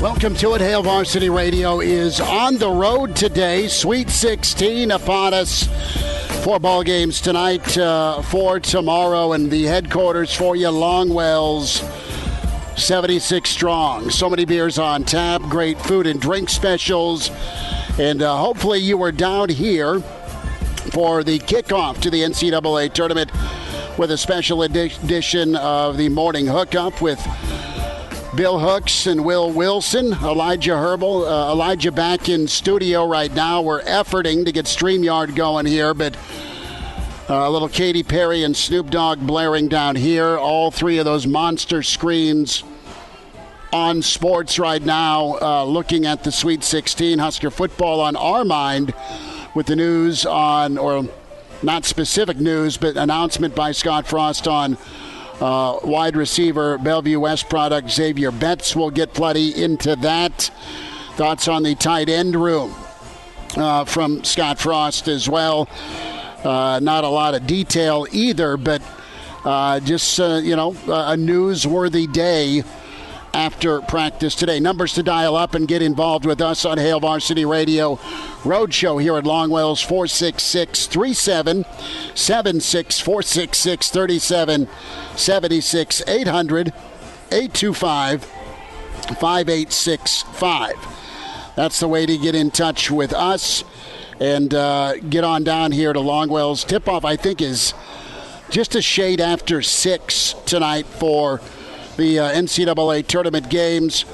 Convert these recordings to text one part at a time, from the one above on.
Welcome to it. Hail Varsity Radio is on the road today. Sweet 16 upon us. Four ball games tonight, uh, four tomorrow, and the headquarters for you, Longwell's 76 strong. So many beers on tap, great food and drink specials, and uh, hopefully you were down here for the kickoff to the NCAA tournament with a special edition of the morning hookup with Bill Hooks and Will Wilson, Elijah Herbert. Uh, Elijah back in studio right now. We're efforting to get StreamYard going here, but uh, a little Katy Perry and Snoop Dogg blaring down here. All three of those monster screens on sports right now, uh, looking at the Sweet 16 Husker football on our mind with the news on, or not specific news, but announcement by Scott Frost on uh, wide receiver, Bellevue West product, Xavier Betts will get plenty into that. Thoughts on the tight end room uh, from Scott Frost as well. Uh, not a lot of detail either, but uh, just, uh, you know, a newsworthy day after practice today. Numbers to dial up and get involved with us on Hail Varsity Radio Roadshow here at Longwells 466 3776 466 3776 800 825 5865. That's the way to get in touch with us and uh, get on down here to Longwells. Tip off, I think, is just a shade after 6 tonight for the uh, NCAA tournament games.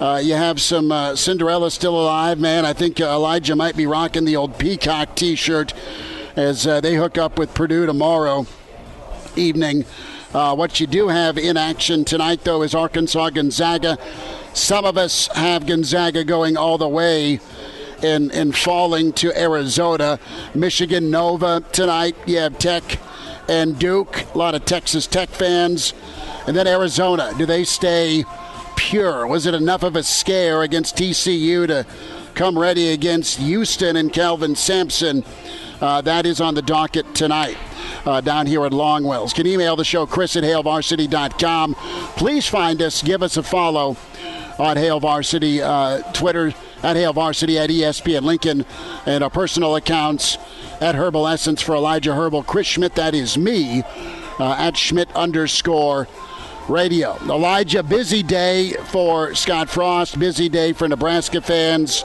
Uh, you have some uh, Cinderella still alive, man. I think uh, Elijah might be rocking the old Peacock t shirt as uh, they hook up with Purdue tomorrow evening. Uh, what you do have in action tonight, though, is Arkansas Gonzaga. Some of us have Gonzaga going all the way and, and falling to Arizona. Michigan Nova tonight. You have Tech and Duke. A lot of Texas Tech fans. And then Arizona, do they stay pure? Was it enough of a scare against TCU to come ready against Houston and Kelvin Sampson? Uh, that is on the docket tonight. Uh, down here at Longwells. You can email the show, chris at hailvarsity.com. Please find us, give us a follow on Hail Varsity, uh, Twitter at Hail Varsity, at ESPN Lincoln, and our personal accounts at Herbal Essence for Elijah Herbert. Chris Schmidt, that is me, uh, at Schmidt underscore radio. Elijah, busy day for Scott Frost, busy day for Nebraska fans,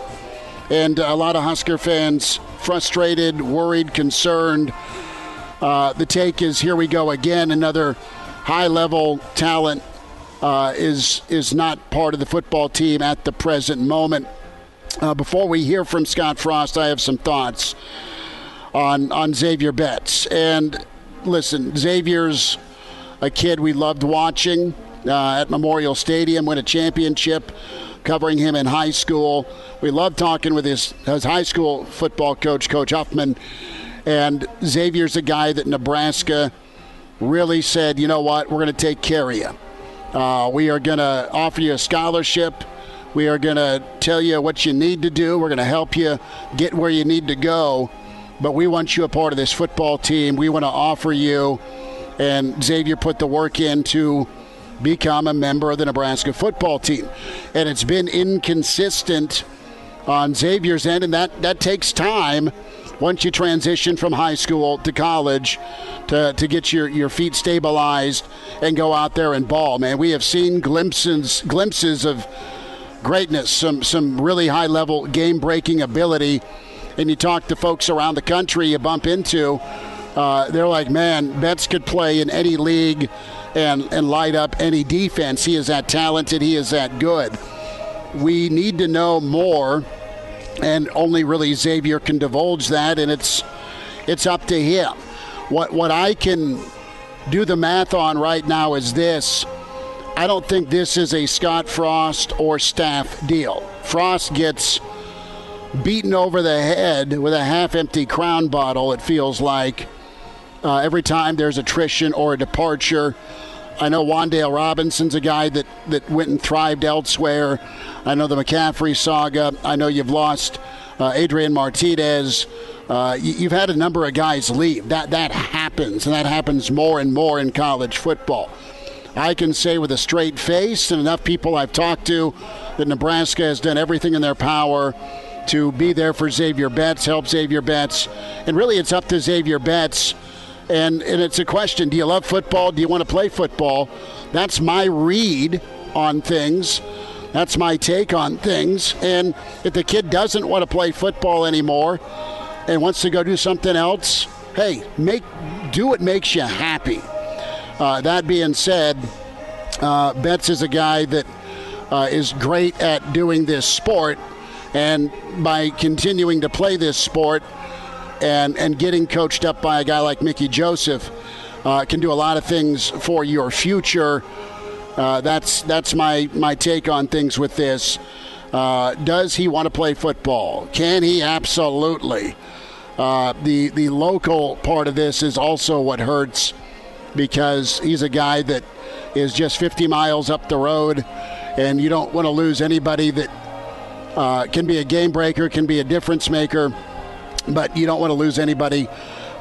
and a lot of Husker fans frustrated, worried, concerned. Uh, the take is here we go again. Another high level talent uh, is is not part of the football team at the present moment. Uh, before we hear from Scott Frost, I have some thoughts on on Xavier Betts. And listen, Xavier's a kid we loved watching uh, at Memorial Stadium, win a championship, covering him in high school. We loved talking with his, his high school football coach, Coach Huffman. And Xavier's a guy that Nebraska really said, you know what, we're going to take care of you. Uh, we are going to offer you a scholarship. We are going to tell you what you need to do. We're going to help you get where you need to go. But we want you a part of this football team. We want to offer you and Xavier put the work in to become a member of the Nebraska football team. And it's been inconsistent on Xavier's end, and that, that takes time once you transition from high school to college to, to get your, your feet stabilized and go out there and ball. Man, we have seen glimpses glimpses of greatness, some some really high level game breaking ability. And you talk to folks around the country you bump into, uh, they're like, man, Betts could play in any league and, and light up any defense. He is that talented, he is that good. We need to know more, and only really Xavier can divulge that, and it's it's up to him. What what I can do the math on right now is this. I don't think this is a Scott Frost or staff deal. Frost gets beaten over the head with a half empty crown bottle, it feels like, uh, every time there's attrition or a departure. I know Wan'Dale Robinson's a guy that, that went and thrived elsewhere. I know the McCaffrey saga. I know you've lost uh, Adrian Martinez. Uh, you, have had a number of guys leave. That that happens, and that happens more and more in college football. I can say with a straight face, and enough people I've talked to, that Nebraska has done everything in their power to be there for Xavier Betts, help Xavier Betts, and really it's up to Xavier Betts. And, and it's a question do you love football? Do you want to play football? That's my read on things. That's my take on things. And if the kid doesn't want to play football anymore and wants to go do something else, hey, make do what makes you happy. Uh, that being said, uh, Betts is a guy that uh, is great at doing this sport and by continuing to play this sport and, and getting coached up by a guy like Mickey Joseph, uh, can do a lot of things for your future. Uh, that's that's my, my take on things with this. Uh, does he want to play football? Can he? Absolutely. The the local part of this is also what hurts because he's a guy that is just 50 miles up the road, and you don't want to lose anybody that uh, can be a game breaker, can be a difference maker, but you don't want to lose anybody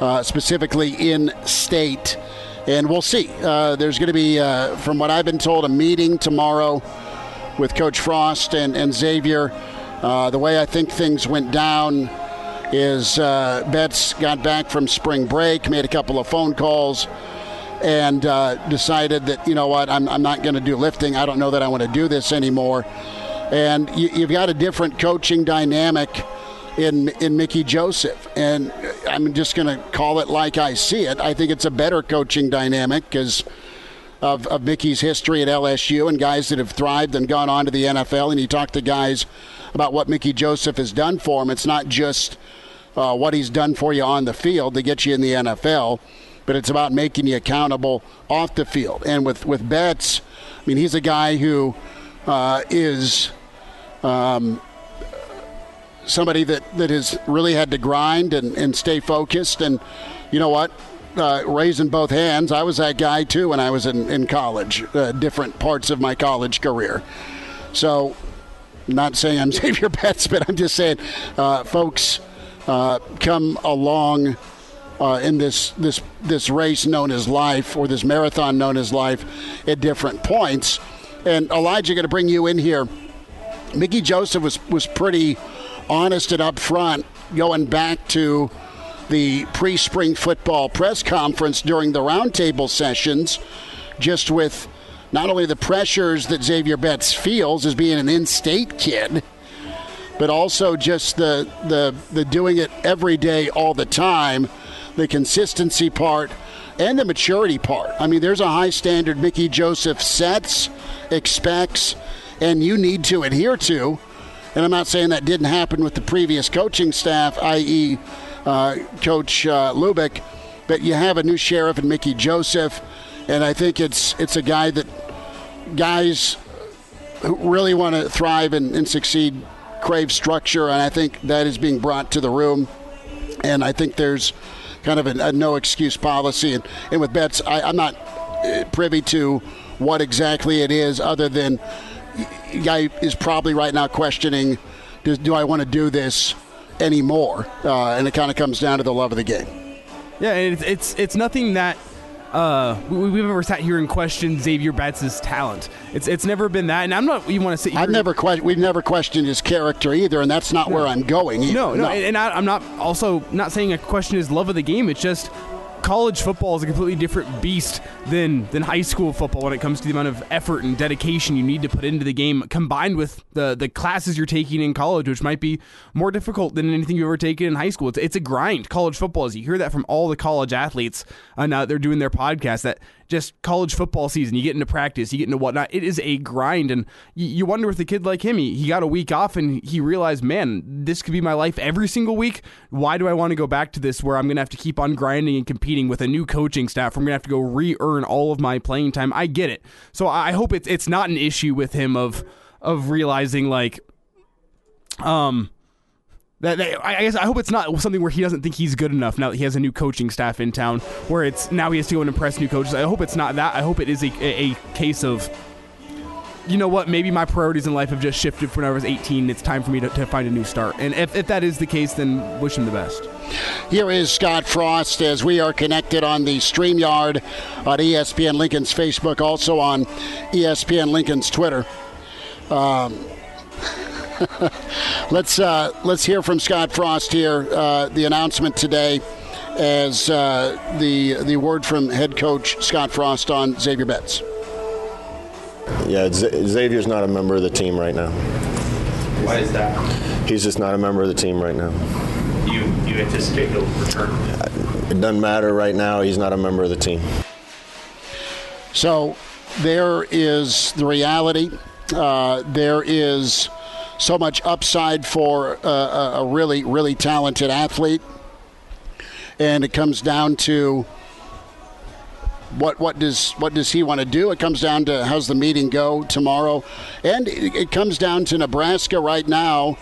uh, specifically in state. And we'll see. Uh, there's going to be, uh, from what I've been told, a meeting tomorrow with Coach Frost and, and Xavier. Uh, the way I think things went down is uh, Betts got back from spring break, made a couple of phone calls, and uh, decided that, you know what, I'm, I'm not going to do lifting. I don't know that I want to do this anymore and you, have got a different coaching dynamic in in Mickey Joseph, and I'm just going to call it like I see it. I think it's a better coaching dynamic because. Of, of Mickey's history at LSU and guys that have thrived and gone on to the NFL. And you talk to guys about what Mickey Joseph has done for him. It's not just uh, what he's done for you on the field to get you in the NFL, but it's about making you accountable off the field. And with, with Betts, I mean, he's a guy who uh, is um, somebody that, that has really had to grind and, and stay focused. And you know what? Uh, raising both hands, I was that guy too when I was in, in college, uh, different parts of my college career. So, not saying I'm Xavier Betts, but I'm just saying, uh, folks, uh, come along. Uh, in this this this race known as life, or this marathon known as life, at different points, and Elijah, going to bring you in here. Mickey Joseph was, was pretty honest and upfront going back to the pre spring football press conference during the roundtable sessions, just with not only the pressures that Xavier Betts feels as being an in state kid, but also just the, the, the doing it every day, all the time, the consistency part, and the maturity part. I mean, there's a high standard Mickey Joseph sets, expects, and you need to adhere to. And I'm not saying that didn't happen with the previous coaching staff, i.e., uh, Coach uh, Lubick, but you have a new sheriff in Mickey Joseph, and I think it's it's a guy that guys who really want to thrive and, and succeed crave structure, and I think that is being brought to the room. And I think there's kind of a, a no excuse policy. And, and with Betts, I, I'm not uh, privy to what exactly it is, other than guy is probably right now questioning, do, do I want to do this anymore? Uh, and it kind of comes down to the love of the game. Yeah, it's it's, it's nothing that uh, we, have ever sat here and questioned Xavier Betts' talent. It's it's never been that, and I'm not. You want to sit? Here I've never que- we've never questioned his character either, and that's not no. where I'm going. No, no, no. and I, I'm not also not saying a question is love of the game. It's just college football is a completely different beast than than high school football when it comes to the amount of effort and dedication you need to put into the game, combined with the the classes you're taking in college, which might be more difficult than anything you've ever taken in high school. It's, it's a grind. College football is. You hear that from all the college athletes, and uh, they're doing their podcast that just college football season. You get into practice, you get into whatnot. It is a grind, and you, wonder with a kid like him, he, he got a week off and he realized, man, this could be my life every single week. Why do I want to go back to this where I'm going to have to keep on grinding and competing with a new coaching staff? I'm going to have to go re-earn all of my playing time. I get it. So I hope it's it's not an issue with him of of realizing like, um that, that, I guess I hope it's not something where he doesn't think he's good enough now that he has a new coaching staff in town. Where it's now he has to go and impress new coaches. I hope it's not that. I hope it is a, a, case of, you know what? Maybe my priorities in life have just shifted from when I was 18. It's time for me to, to find a new start. And if, if that is the case, then wish him the best. Here is Scott Frost as we are connected on the StreamYard on ESPN Lincoln's Facebook, also on ESPN Lincoln's Twitter. Um, let's uh, let's hear from Scott Frost here. Uh, the announcement today, as uh, the the word from head coach Scott Frost on Xavier Betts. Yeah, Z- Xavier's not a member of the team right now. Why is that? He's just not a member of the team right now. You you anticipate he'll return? It doesn't matter right now. He's not a member of the team. So there is the reality. Uh, there is so much upside for a, a really, really talented athlete. And it comes down to what what does what does he want to do? It comes down to how's the meeting go tomorrow, and it, it comes down to Nebraska right now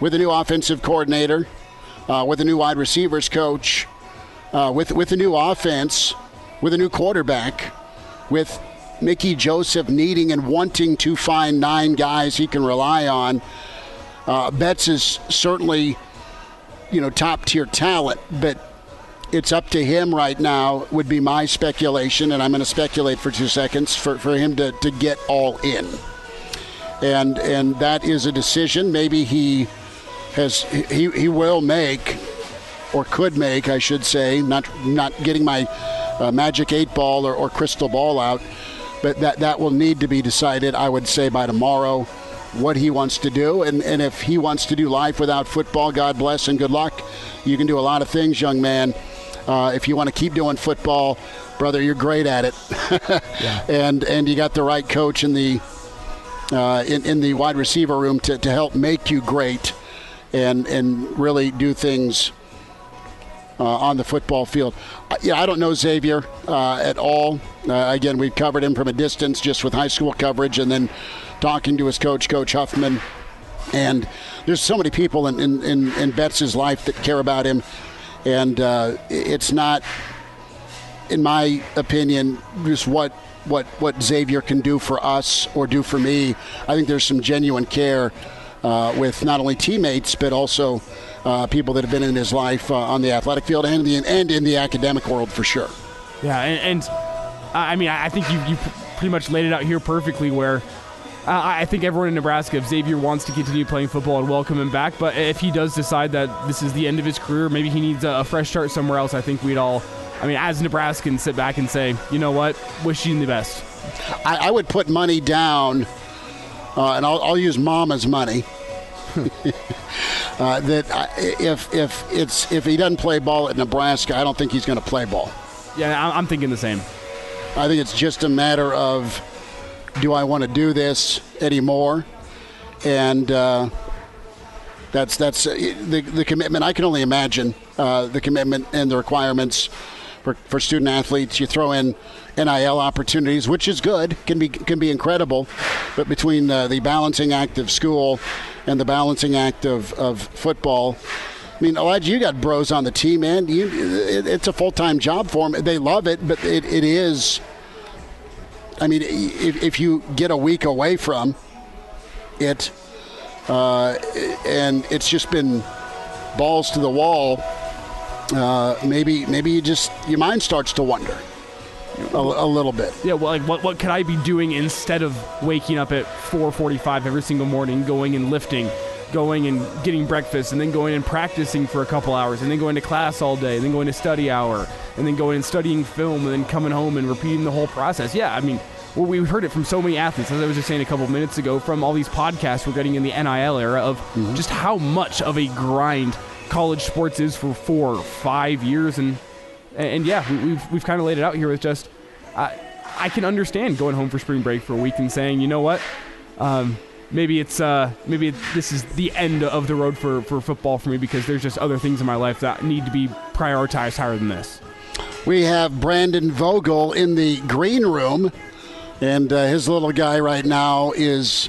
with a new offensive coordinator, uh, with a new wide receivers coach, uh, with with a new offense, with a new quarterback, with Mickey Joseph needing and wanting to find nine guys he can rely on. Uh, Betts is certainly, you know, top tier talent, but it's up to him right now, would be my speculation, and I'm going to speculate for two seconds for, for him to, to get all in. And and that is a decision maybe he has he, he will make or could make, I should say, not not getting my uh, magic eight ball or, or crystal ball out, but that, that will need to be decided, I would say, by tomorrow what he wants to do. And, and if he wants to do life without football, God bless and good luck. You can do a lot of things, young man. Uh, if you want to keep doing football, brother, you're great at it. yeah. And and you got the right coach in the uh, in, in the wide receiver room to, to help make you great and and really do things on the football field. Uh, yeah, I don't know Xavier uh, at all. Uh, again, we've covered him from a distance just with high school coverage and then talking to his coach, Coach Huffman. And there's so many people in, in, in, in Betts' life that care about him. And uh, it's not, in my opinion, just what what what Xavier can do for us or do for me. I think there's some genuine care uh, with not only teammates but also uh, people that have been in his life uh, on the athletic field and the and in the academic world for sure. Yeah, and, and I mean I think you you pretty much laid it out here perfectly where. Uh, I think everyone in Nebraska, if Xavier wants to continue playing football, and welcome him back. But if he does decide that this is the end of his career, maybe he needs a, a fresh start somewhere else. I think we'd all, I mean, as Nebraskans, sit back and say, you know what, wish you the best. I, I would put money down, uh, and I'll, I'll use Mama's money. uh, that I, if if it's if he doesn't play ball at Nebraska, I don't think he's going to play ball. Yeah, I'm thinking the same. I think it's just a matter of do I want to do this anymore, and uh, that's that's uh, the the commitment. I can only imagine uh, the commitment and the requirements for, for student athletes. You throw in NIL opportunities, which is good, can be can be incredible, but between uh, the balancing act of school and the balancing act of, of football. I mean, Elijah, you got bros on the team, man. You, it, it's a full time job for them. They love it, but it, it is. I mean, if, if you get a week away from it, uh, and it's just been balls to the wall, uh, maybe maybe you just your mind starts to wonder a, a, little bit. Yeah, well, like what what could I be doing instead of waking up at 4:45 every single morning, going and lifting? going and getting breakfast and then going and practicing for a couple hours and then going to class all day and then going to study hour and then going and studying film and then coming home and repeating the whole process. Yeah, I mean, well, we've heard it from so many athletes, as I was just saying a couple minutes ago, from all these podcasts we're getting in the NIL era of mm-hmm. just how much of a grind college sports is for four or five years. And, and yeah, we've, we've kind of laid it out here with just, I, I can understand going home for spring break for a week and saying, you know what, um, maybe it's uh, maybe it, this is the end of the road for, for football for me because there's just other things in my life that need to be prioritized higher than this. We have Brandon Vogel in the green room, and uh, his little guy right now is.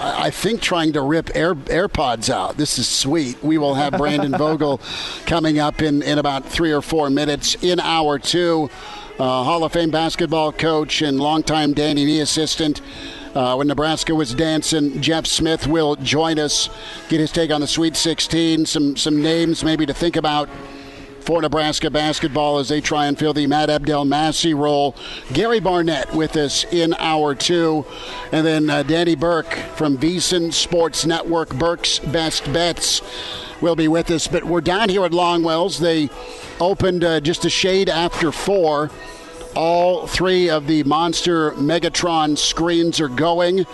I think trying to rip Air, AirPods out. This is sweet. We will have Brandon Vogel coming up in, in about three or four minutes in hour two. Uh, Hall of Fame basketball coach and longtime Danny Nee assistant uh, when Nebraska was dancing, Jeff Smith will join us, get his take on the Sweet 16, some some names maybe to think about for Nebraska basketball as they try and fill the Matt Abdelmassih role. Gary Barnett with us in hour two. And then uh, Danny Burke from VSiN Sports Network, Burke's Best Bets, will be with us. But we're down here at Longwells. They opened uh, just a shade after four. All three of the Monster Megatron screens are going.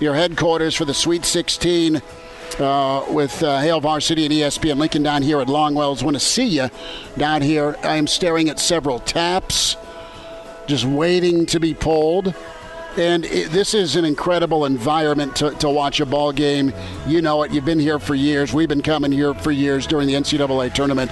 Your headquarters for the Sweet 16 uh, with uh, Hail Varsity and ESPN Lincoln down here at Longwells. Want to see you down here. I am staring at several taps, just waiting to be pulled. And it, this is an incredible environment to, to watch a ball game. You know it. You've been here for years. We've been coming here for years during the NCAA tournament.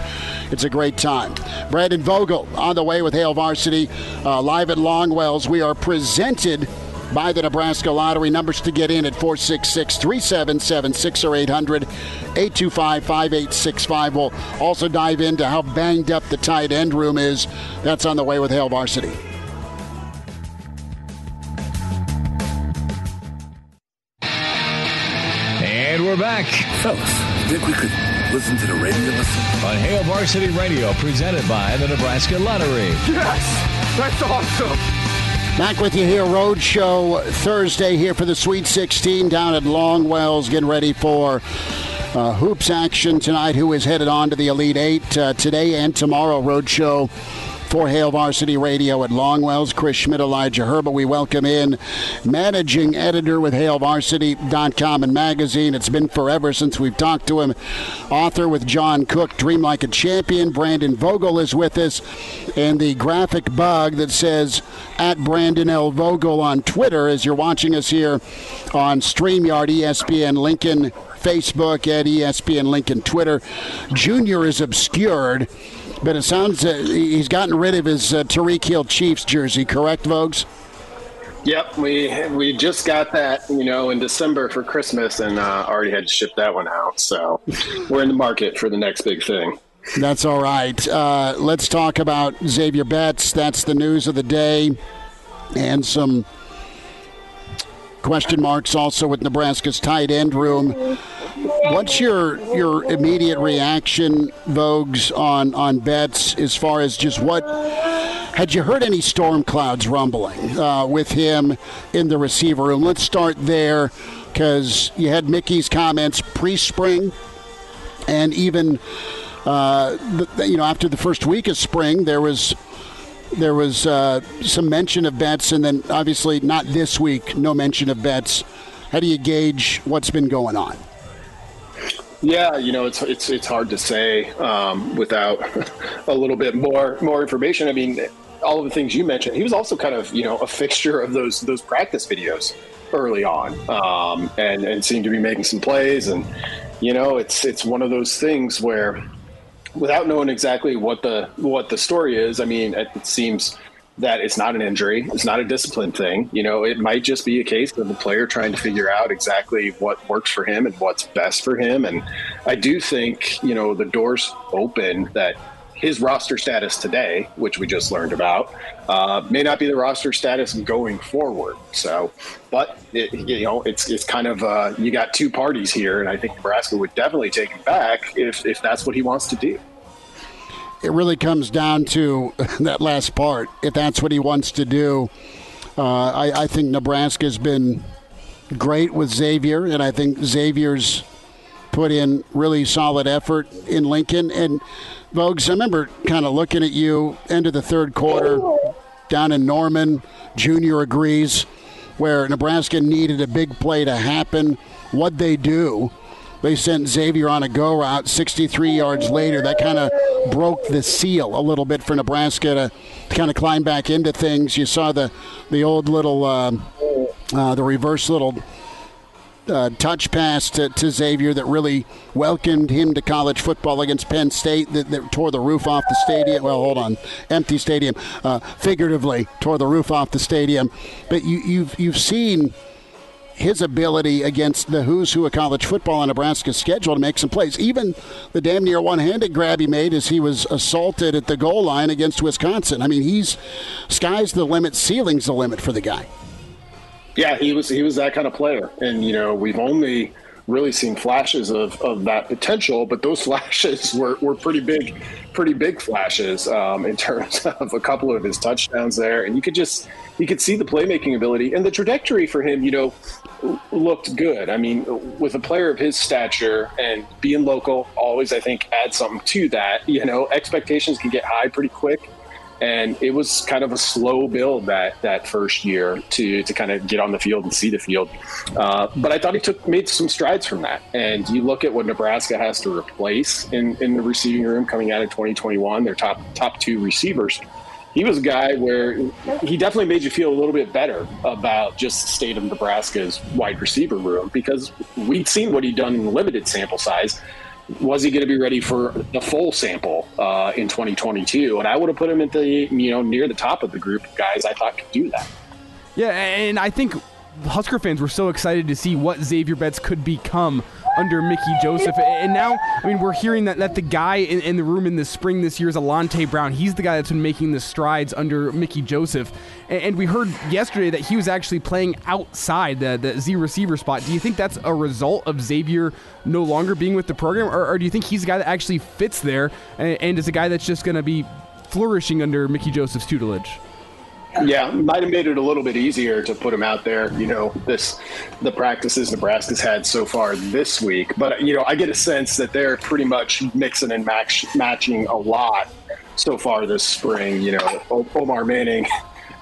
It's a great time. Brandon Vogel on the way with Hail Varsity uh, live at Longwells. We are presented by the Nebraska Lottery. Numbers to get in at 466 3776 or 800 825 5865. We'll also dive into how banged up the tight end room is. That's on the way with Hail Varsity. And we're back. Fellas, think we could listen to the radio listen? On Hail Varsity Radio, presented by the Nebraska Lottery. Yes! That's awesome! Back with you here, Road Show Thursday here for the Sweet 16 down at Longwells, getting ready for uh, hoops action tonight. Who is headed on to the Elite Eight uh, today and tomorrow? Road Show for Hail Varsity Radio at Longwells. Chris Schmidt, Elijah Herbert. We welcome in managing editor with HailVarsity.com and magazine. It's been forever since we've talked to him. Author with John Cook, Dream Like a Champion. Brandon Vogel is with us. And the graphic bug that says at Brandon L. Vogel on Twitter as you're watching us here on StreamYard, ESPN Lincoln, Facebook, at ESPN Lincoln, Twitter. Junior is obscured but it sounds uh, he's gotten rid of his uh, Tyreek Hill Chiefs jersey, correct, Voges? Yep, we we just got that, you know, in December for Christmas, and uh, already had to ship that one out. So we're in the market for the next big thing. That's all right. Uh, let's talk about Xavier Betts. That's the news of the day, and some question marks also with Nebraska's tight end room. What's your your immediate reaction, Voges, on on Betts as far as just what had you heard any storm clouds rumbling uh, with him in the receiver room? Let's start there because you had Mickey's comments pre-spring, and even uh, you know after the first week of spring, there was there was uh, some mention of Betts, and then obviously not this week, no mention of Betts. How do you gauge what's been going on? Yeah, you know, it's it's it's hard to say um, without a little bit more more information. I mean, all of the things you mentioned. He was also kind of you know a fixture of those those practice videos early on, um, and and seemed to be making some plays. And you know, it's it's one of those things where, without knowing exactly what the what the story is, I mean, it, seems that it's not an injury, it's not a discipline thing. You know, it might just be a case of the player trying to figure out exactly what works for him and what's best for him. And I do think, you know, the doors open that his roster status today, which we just learned about, uh, may not be the roster status going forward. So, but it, you know, it's it's kind of uh, you got two parties here, and I think Nebraska would definitely take him back if if that's what he wants to do it really comes down to that last part. If that's what he wants to do, uh, I, I, think Nebraska's been great with Xavier, and I think Xavier's put in really solid effort in Lincoln. And Voges, I remember kind of looking at you end of the third quarter down in Norman. Junior agrees, where Nebraska needed a big play to happen. What they do? They sent Xavier on a go route 63 yards later. That kind of broke the seal a little bit for Nebraska to, to kind of climb back into things. You saw the the old little uh, uh, the reverse little uh, touch pass to, to, Xavier that really welcomed him to college football against Penn State that, that tore the roof off the stadium. Well, hold on, empty stadium, uh, figuratively tore the roof off the stadium. But you, you've you've seen his ability against the who's who of college football on Nebraska's schedule to make some plays. Even the damn near one-handed grab he made as he was assaulted at the goal line against Wisconsin. I mean, he's sky's the limit, ceiling's the limit for the guy. Yeah, he was he was that kind of player, and you know we've only really seen flashes of, of that potential, but those flashes were, were pretty big, pretty big flashes um, in terms of a couple of his touchdowns there, and you could just you could see the playmaking ability and the trajectory for him. You know, looked good. I mean, with a player of his stature and being local, always I think adds something to that. You know, expectations can get high pretty quick and it was kind of a slow build that that first year to to kind of get on the field and see the field. Uh, but I thought he took made some strides from that. And you look at what Nebraska has to replace in in the receiving room coming out of 2021, their top top two receivers. He was a guy where he definitely made you feel a little bit better about just the state of Nebraska's wide receiver room because we'd seen what he'd done in limited sample size was he going to be ready for the full sample uh, in 2022? And I would have put him at the you know near the top of the group of guys I thought could do that. Yeah, and I think Husker fans were so excited to see what Xavier Betts could become under Mickey Joseph. And now, I mean, we're hearing that, that the guy in, in the room in the spring this year is Alante Brown. He's the guy that's been making the strides under Mickey Joseph. And, and we heard yesterday that he was actually playing outside the, the Z receiver spot. Do you think that's a result of Xavier no longer being with the program? Or, or do you think he's a guy that actually fits there and, and is a guy that's just going to be flourishing under Mickey Joseph's tutelage? Yeah, might have made it a little bit easier to put him out there. You know, this the practices Nebraska's had so far this week, but you know, I get a sense that they're pretty much mixing and match, matching a lot so far this spring. You know, Omar Manning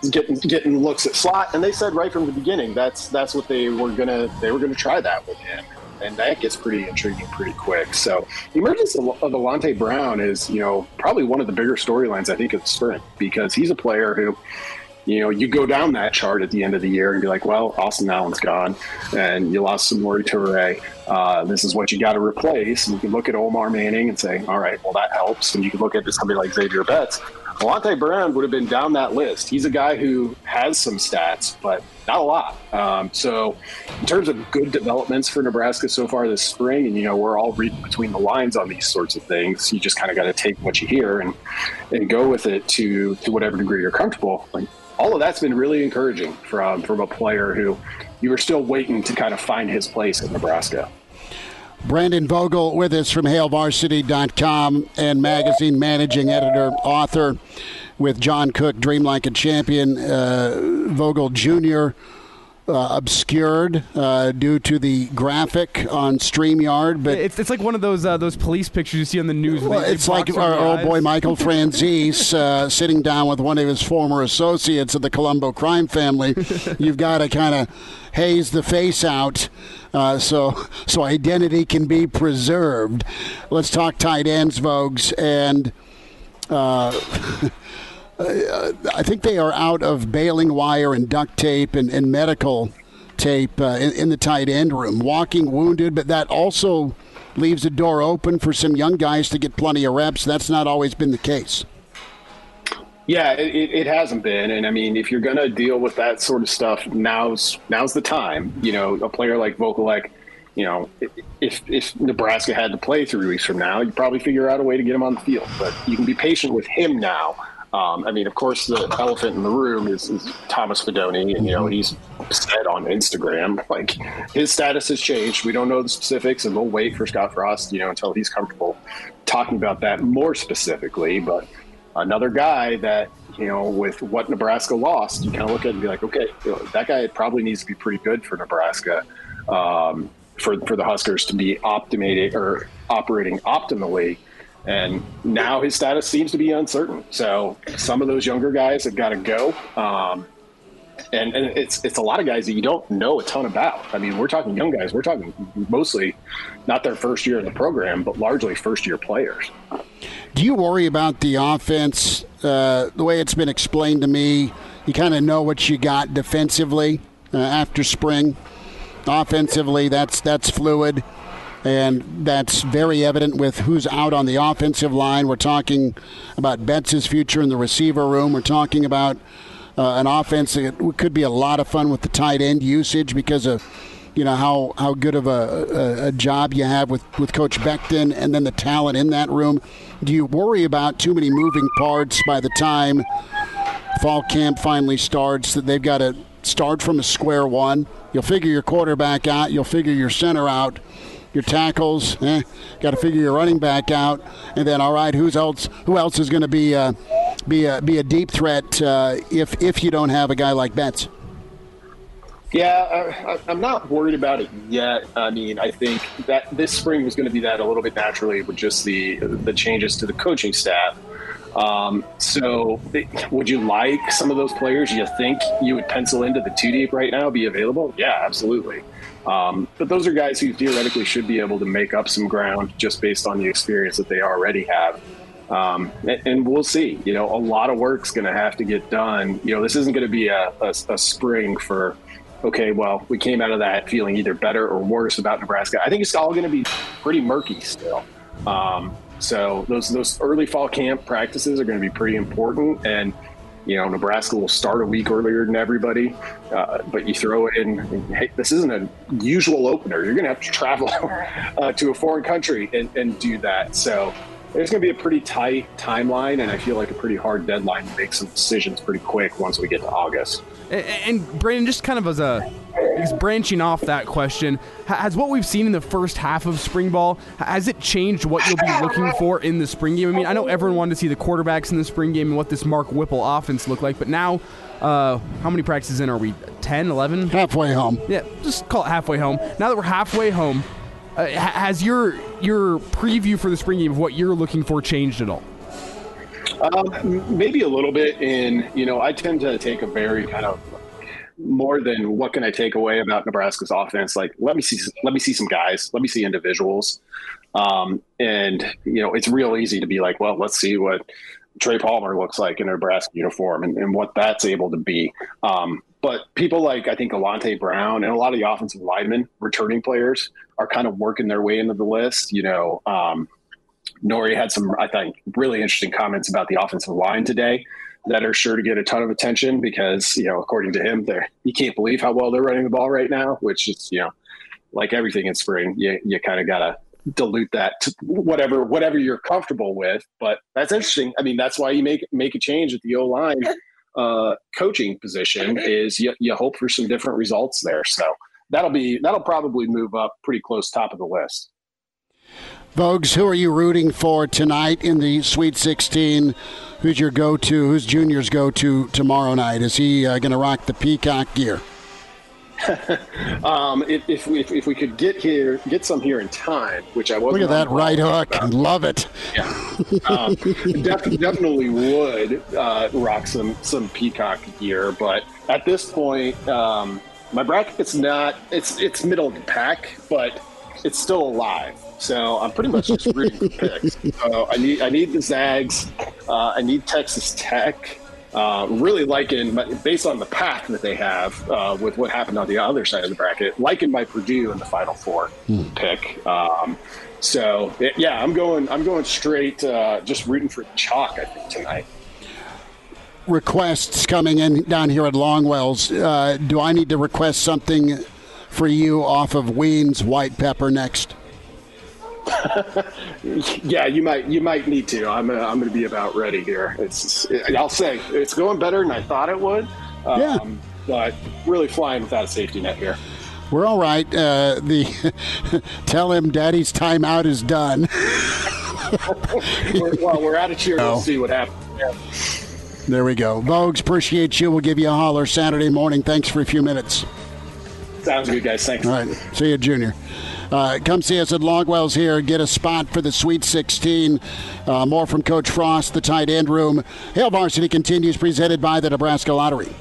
is getting getting looks at slot, and they said right from the beginning that's that's what they were gonna they were gonna try that with him and that gets pretty intriguing pretty quick. So the emergence of, of Alante Brown is, you know, probably one of the bigger storylines I think of the spring because he's a player who you know, you go down that chart at the end of the year and be like, well, Austin Allen's gone, and you lost Samori Toure. Uh, this is what you got to replace. And you can look at Omar Manning and say, all right, well, that helps. And you can look at somebody like Xavier Betts. Alante Brown would have been down that list. He's a guy who has some stats, but not a lot. Um, so, in terms of good developments for Nebraska so far this spring, and you know, we're all reading between the lines on these sorts of things. You just kind of got to take what you hear and and go with it to to whatever degree you're comfortable. Like all of that's been really encouraging from from a player who you were still waiting to kind of find his place in Nebraska. Brandon Vogel with us from HailVarsity.com and magazine managing editor, author with John Cook, Dream Like a Champion. Uh, Vogel Jr uh, obscured uh, due to the graphic on Streamyard. But it's, it's like one of those uh, those police pictures you see on the news. Well, it's like our old boy Michael Franzese uh, sitting down with one of his former associates of the Colombo crime family. You've got to kind of haze the face out. Uh, so, so identity can be preserved. Let's talk tight ends, Voges, and uh, uh, I think they are out of baling wire and duct tape and, and medical tape uh, in, in, the tight end room. Walking wounded, but that also leaves the door open for some young guys to get plenty of reps. That's not always been the case. Yeah, it, it hasn't been, and I mean, if you're going to deal with that sort of stuff, now's now's the time. You know, a player like Vokolek, you know, if if Nebraska had to play three weeks from now, you'd probably figure out a way to get him on the field. But you can be patient with him now um, I mean, of course, the elephant in the room is, is, Thomas Fidone, and you know he's said on Instagram like his status has changed. We don't know the specifics, and we'll wait for Scott Frost, you know, until he's comfortable talking about that more specifically. But another guy that you know, with what Nebraska lost, you kind of look at it and be like, okay, you know, that guy probably needs to be pretty good for Nebraska, um, for for the Huskers to be optimating or operating optimally. And now his status seems to be uncertain. So some of those younger guys have got to go. Um, and, and it's it's a lot of guys that you don't know a ton about. I mean, we're talking young guys. We're talking mostly not their first year in the program, but largely first year players. Do you worry about the offense? Uh, the way it's been explained to me, you kind of know what you got defensively uh, after spring. Offensively, that's that's fluid, and that's very evident with who's out on the offensive line. We're talking about Betts' future in the receiver room. We're talking about uh, an offense that could be a lot of fun with the tight end usage because of you know how, how good of a, a, a, job you have with, with Coach Beckton and then the talent in that room. Do you worry about too many moving parts by the time fall camp finally starts that they've got to start from a square one? You'll figure your quarterback out, you'll figure your center out, your tackles, eh, got to figure your running back out, and then all right, who's else? Who else is going to be uh, be a be a deep threat uh, if if you don't have a guy like Betts? Yeah, I, am not worried about it yet. I mean, I think that this spring was going to be that a little bit naturally with just the the changes to the coaching staff. Um, so, would you like some of those players you think you would pencil into the two deep right now be available? Yeah, absolutely. Um, but those are guys who theoretically should be able to make up some ground just based on the experience that they already have. Um, and, and, we'll see. You know, a lot of work's going to have to get done. You know, this isn't going to be a, a, a spring for okay, well, we came out of that feeling either better or worse about Nebraska. I think it's all going to be pretty murky still. Um, so those those early fall camp practices are going to be pretty important, and you know Nebraska will start a week earlier than everybody, uh, but you throw in. Hey, this isn't a usual opener. You're going to have to travel uh, to a foreign country and, and do that. So there's going to be a pretty tight timeline, and I feel like a pretty hard deadline to make some decisions pretty quick once we get to August. And, and Brandon, just kind of as a branching off that question, has what we've seen in the first half of spring ball has it changed what you'll be looking for in the spring game? I mean, I know everyone wanted to see the quarterbacks in the spring game and what this Mark Whipple offense looked like, but now. Uh, how many practices in are we? 10, 11? Halfway home. Yeah, just call it halfway home. Now that we're halfway home, uh, has your your preview for the spring game of what you're looking for changed at all? Um, maybe a little bit. In you know, I tend to take a very kind of more than what can I take away about Nebraska's offense. Like, let me see, let me see some guys, let me see individuals, um, and you know, it's real easy to be like, well, let's see what Trey Palmer looks like in a Nebraska uniform and, and what that's able to be. Um, but people like I think Alante Brown and a lot of the offensive linemen, returning players, are kind of working their way into the list. You know, um, Nori had some, I think, really interesting comments about the offensive line today that are sure to get a ton of attention because, you know, according to him, they you can't believe how well they're running the ball right now, which is, you know, like everything in spring, you, you kind of got to dilute that to whatever whatever you're comfortable with. But that's interesting. I mean, that's why you make make a change at the O line uh, coaching position is you, you hope for some different results there. So that'll be that'll probably move up pretty close top of the list. Voges, who are you rooting for tonight in the Sweet 16? Who's your go-to? Who's Junior's go-to tomorrow night? Is he uh, going to rock the peacock gear? um, if, if, we, if, we could get here, get some here in time, which I wasn't. Look at that right hook! About. Love it. Yeah, um, def- definitely would uh, rock some some peacock gear, but at this point, um, my bracket's not. It's it's middle of the pack, but it's still alive. So I'm pretty much just rooting for picks. So I need I need the Zags. Uh, I need Texas Tech. Uh, really liking, based on the path that they have uh, with what happened on the other side of the bracket, liking my Purdue in the Final Four hmm. pick. Um, so yeah, I'm going. I'm going straight. Uh, just rooting for chalk. I think tonight. Requests coming in down here at Longwells. Uh, do I need to request something for you off of Ween's white pepper next? yeah, you might you might need to. I'm uh, I'm going to be about ready here. It's I'll say it's going better than I thought it would. Um, yeah. But really flying without a safety net here. We're all right. Uh, the tell him Daddy's timeout is done. we're, well, we're out of cheer. We'll see what happens. Yeah. There we go. Voges, appreciate you. We'll give you a holler Saturday morning. Thanks for a few minutes. Sounds good, guys. Thanks. All right. See you, Junior. Uh, come see us at Longwell's here. Get a spot for the Sweet 16. Uh, more from Coach Frost, the tight end room. Hail Varsity continues, presented by the Nebraska Lottery.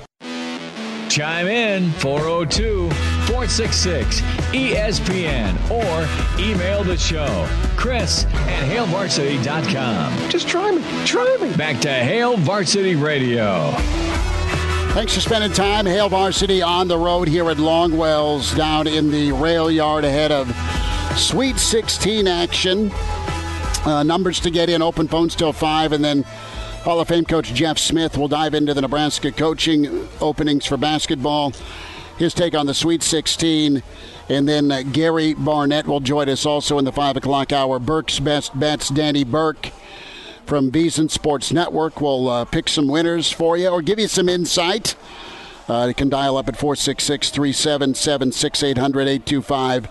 Chime in 402 466 ESPN or email the show. Chris at HailVarsity.com. Just try me. Try me. Back to Hail Varsity Radio. Thanks for spending time. Hail Varsity on the road here at Longwells down in the rail yard ahead of Sweet 16 action. Uh, numbers to get in, open phones till 5, and then Hall of Fame coach Jeff Smith will dive into the Nebraska coaching openings for basketball, his take on the Sweet 16. And then uh, Gary Barnett will join us also in the 5 o'clock hour. Burke's Best Bets, Danny Burke from VSiN Sports Network will uh, pick some winners for you or give you some insight. Uh, you can dial up at 466 377 6800 825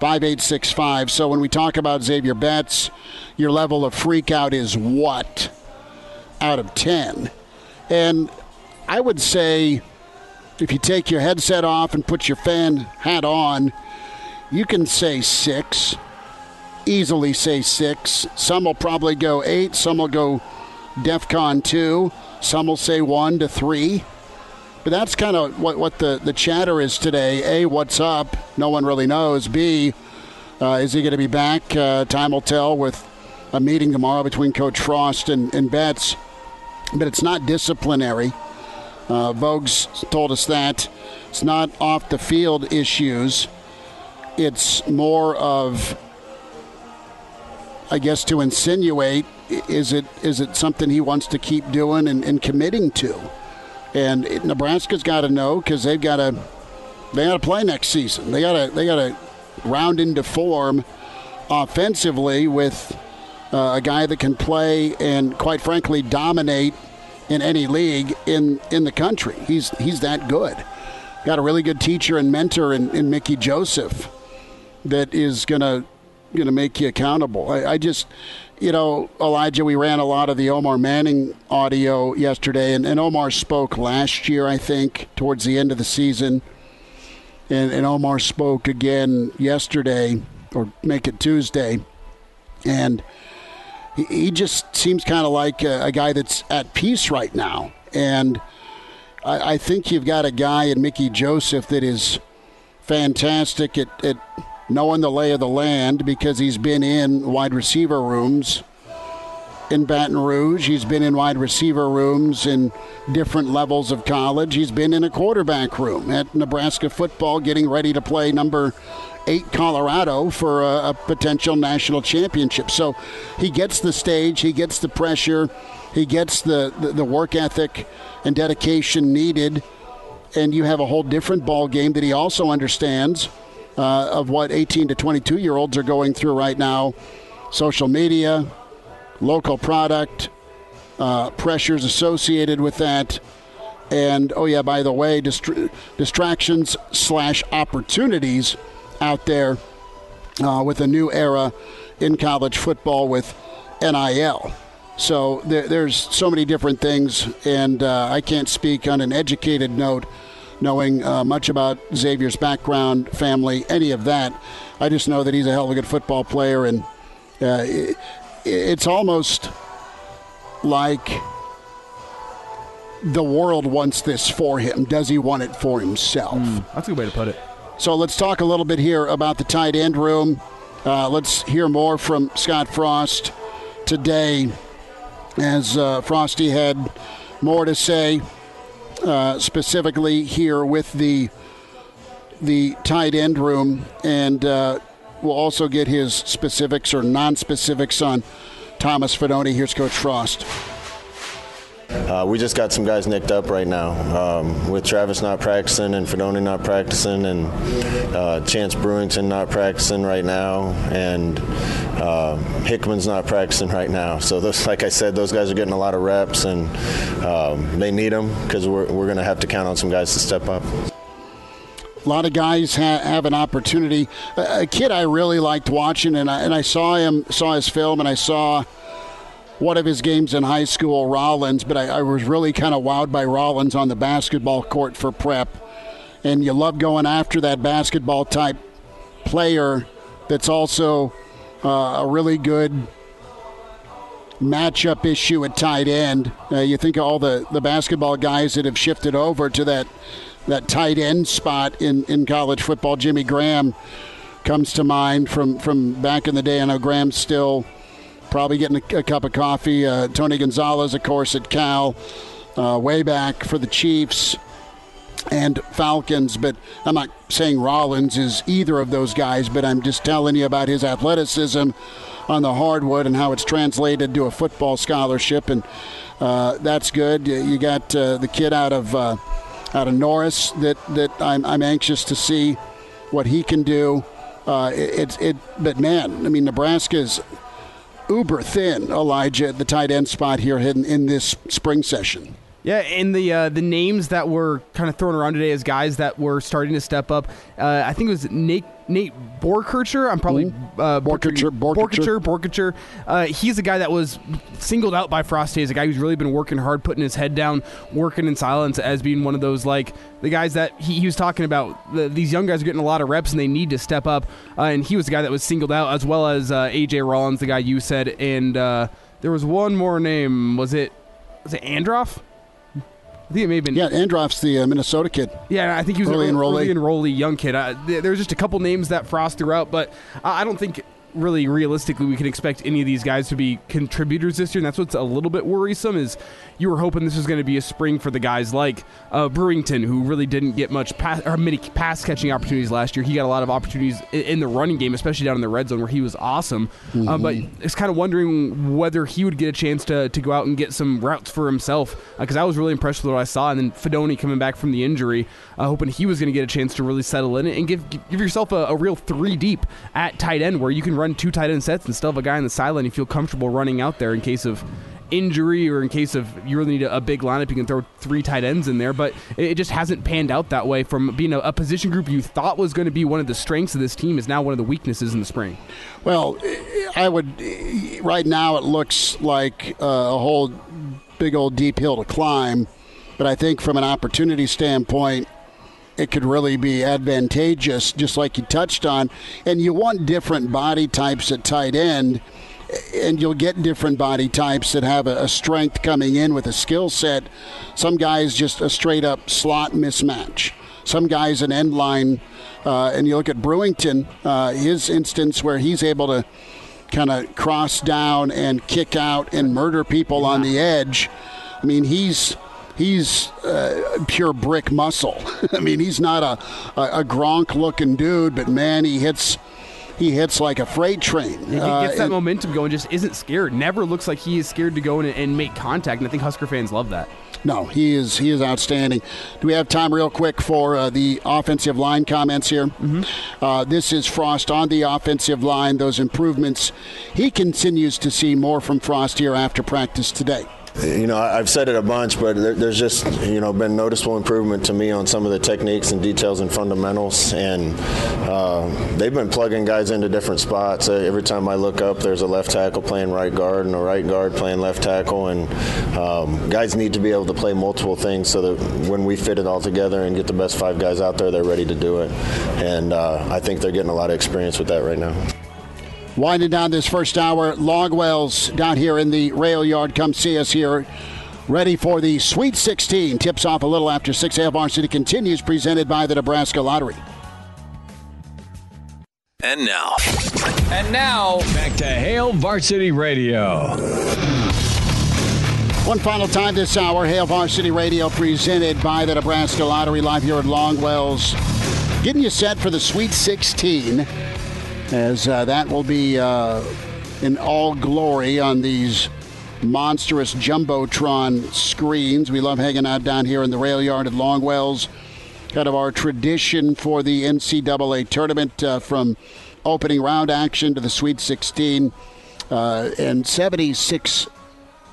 5865. So when we talk about Xavier Betts, your level of freakout is what? out of 10. And I would say if you take your headset off and put your fan hat on, you can say six. Easily say six. Some will probably go eight. Some will go DEFCON two. Some will say one to three. But that's kind of what, what the, the chatter is today. A, what's up? No one really knows. B, uh, is he going to be back? Uh, time will tell with a meeting tomorrow between Coach Frost and, and Betts but it's not disciplinary. Uh, Voges told us that it's not off the field issues. It's more of, I guess, to insinuate is it is it something he wants to keep doing and, and committing to? And it, Nebraska's got to know because they've got to they got to play next season. They got to they got to round into form offensively with uh, a guy that can play and, quite frankly, dominate in any league in, in the country. He's he's that good. Got a really good teacher and mentor in, in Mickey Joseph that is gonna gonna make you accountable. I, I just you know, Elijah, we ran a lot of the Omar Manning audio yesterday, and, and Omar spoke last year, I think, towards the end of the season. And, and Omar spoke again yesterday, or make it Tuesday. And he just seems kind of like a, a, guy that's at peace right now. And I, I, think you've got a guy in Mickey Joseph that is fantastic at, at knowing the lay of the land because he's been in wide receiver rooms in Baton Rouge. He's been in wide receiver rooms in different levels of college. He's been in a quarterback room at Nebraska football getting ready to play number eight Colorado for a, a potential national championship. So he gets the stage, he gets the pressure, he gets the, the, the work ethic and dedication needed, and you have a whole different ball game that he also understands uh, of what 18 to 22 year olds are going through right now. Social media, local product, uh, pressures associated with that. And oh yeah, by the way, dist- distractions slash opportunities out there uh, with a new era in college football with NIL. So there, there's so many different things, and uh, I can't speak on an educated note, knowing uh, much about Xavier's background, family, any of that. I just know that he's a hell of a good football player, and uh, it, it's almost like the world wants this for him. Does he want it for himself? Mm, that's a good way to put it. So let's talk a little bit here about the tight end room. Uh, let's hear more from Scott Frost today, as uh, Frosty had more to say, uh, specifically here with the the tight end room, and uh, we'll also get his specifics or non-specifics on Thomas Fidone. Here's Coach Frost. Uh, we just got some guys nicked up right now um, with Travis not practicing and Fidone not practicing and uh, Chance Brewington not practicing right now and uh, Hickman's not practicing right now. So those, like I said, those guys are getting a lot of reps and um, they need them because we're, we're going to have to count on some guys to step up. A lot of guys ha- have an opportunity. A, a, kid I really liked watching, and I, and I saw him, saw his film, and I saw one of his games in high school, Rollins, but I, I was really kind of wowed by Rollins on the basketball court for prep. And you love going after that basketball type player that's also uh, a really good matchup issue at tight end. Uh, you think of all the, the basketball guys that have shifted over to that that tight end spot in, in college football. Jimmy Graham comes to mind from, from back in the day. I know Graham's still probably getting a, a cup of coffee. Uh, Tony Gonzalez, of course, at Cal, uh, way back for the Chiefs and Falcons. But I'm not saying Rollins is either of those guys, but I'm just telling you about his athleticism on the hardwood and how it's translated to a football scholarship, and uh, that's good. You got uh, the kid out of uh, out of Norris that that I'm, I'm anxious to see what he can do. Uh, it, it, but man, I mean, Nebraska's uber thin, Elijah, at the tight end spot here in, in this spring session. Yeah, and the uh, the names that were kind of thrown around today as guys that were starting to step up. Uh, I think it was Nate Nate Boerkircher. I'm probably uh, Boerkircher. Boerkircher. Boerkircher. Uh, he's a guy that was singled out by Frosty as a guy who's really been working hard, putting his head down, working in silence, as being one of those like the guys that he, he was talking about. The, these young guys are getting a lot of reps and they need to step up. Uh, and he was the guy that was singled out, as well as uh, AJ Rollins, the guy you said, and uh, there was one more name. Was it was it Androff? I think it may have been. Yeah, Androff's the uh, Minnesota kid. Yeah, I think he was early an enrollee. early enrollee young kid. Uh, th- there's just a couple names that Frost threw out, but I I don't think really realistically we can expect any of these guys to be contributors this year. And that's what's a little bit worrisome is you were hoping this was going to be a spring for the guys like uh, Brewington, who really didn't get much pass or many pass catching opportunities last year. He got a lot of opportunities in the running game, especially down in the red zone where he was awesome. Uh, but it's kind of wondering whether he would get a chance to, to go out and get some routes for himself because I was really impressed with what I saw. And then Fidone coming back from the injury, uh, hoping he was going to get a chance to really settle in and give give yourself a, a real three deep at tight end where you can run two tight end sets and still have a guy on the sideline you feel comfortable running out there in case of injury or in case of you really need a, a big lineup you can throw three tight ends in there but it, it just hasn't panned out that way from being a, a position group you thought was going to be one of the strengths of this team is now one of the weaknesses in the spring Well, I would. Right now, it looks like uh, a whole big old deep hill to climb, but I think from an opportunity standpoint, it could really be advantageous, just like you touched on. And you want different body types at tight end, and you'll get different body types that have a, a strength coming in with a skill set. Some guys just a straight up slot mismatch. Some guys an end line, uh, and you look at Brewington, uh, his instance where he's able to kind of cross down and kick out and murder people on the edge. I mean, he's he's uh, pure brick muscle. I mean, he's not a, a, a Gronk looking dude, but man, he hits he hits like a freight train. He Uh, gets that momentum going, just isn't scared. Never looks like he is scared to go in and, and make contact. And I think Husker fans love that. No, he is he is outstanding. Do we have time, real quick, for uh, the offensive line comments here? Mm-hmm. Uh, this is Frost on the offensive line. Those improvements, he continues to see more from Frost here after practice today. You know, I've said it a bunch, but there's just you know been noticeable improvement to me on some of the techniques and details and fundamentals, and uh, they've been plugging guys into different spots. Uh, every time I look up, there's a left tackle playing right guard and a right guard playing left tackle, and um, guys need to be able to play multiple things so that when we fit it all together and get the best five guys out there, they're ready to do it. And uh, I think they're getting a lot of experience with that right now. Winding down this first hour, Longwell's down here in the rail yard. Come see us here. Ready for the Sweet 16. Tips off a little after 6 a.m. Varsity continues, presented by the Nebraska Lottery. And now, And now, back to Hail Varsity Radio. One final time this hour, Hail Varsity Radio presented by the Nebraska Lottery live here at Longwell's. Getting you set for the Sweet 16 as uh, that will be uh, in all glory on these monstrous Jumbotron screens. We love hanging out down here in the rail yard at Longwell's. Kind of our tradition for the NCAA tournament uh, from opening round action to the Sweet 16 uh, and 76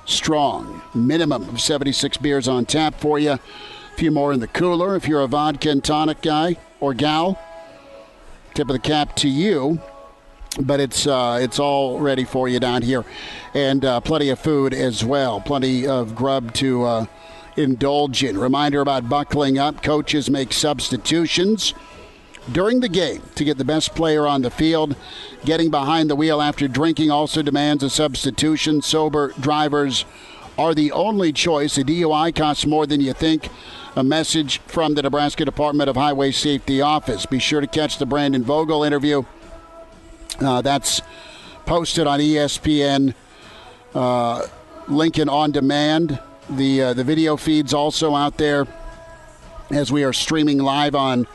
strong. Minimum of 76 beers on tap for you. A few more in the cooler if you're a vodka and tonic guy or gal. Tip of the cap to you. but it's uh, it's all ready for you down here, and uh, plenty of food as well, plenty of grub to uh, indulge in. Reminder about buckling up: coaches make substitutions during the game to get the best player on the field. Getting behind the wheel after drinking also demands a substitution. Sober drivers are the only choice. A DUI costs more than you think. A message from the Nebraska Department of Highway Safety Office. Be sure to catch the Brandon Vogel interview. Uh, that's posted on ESPN uh, Lincoln on demand. The uh, the video feeds also out there as we are streaming live on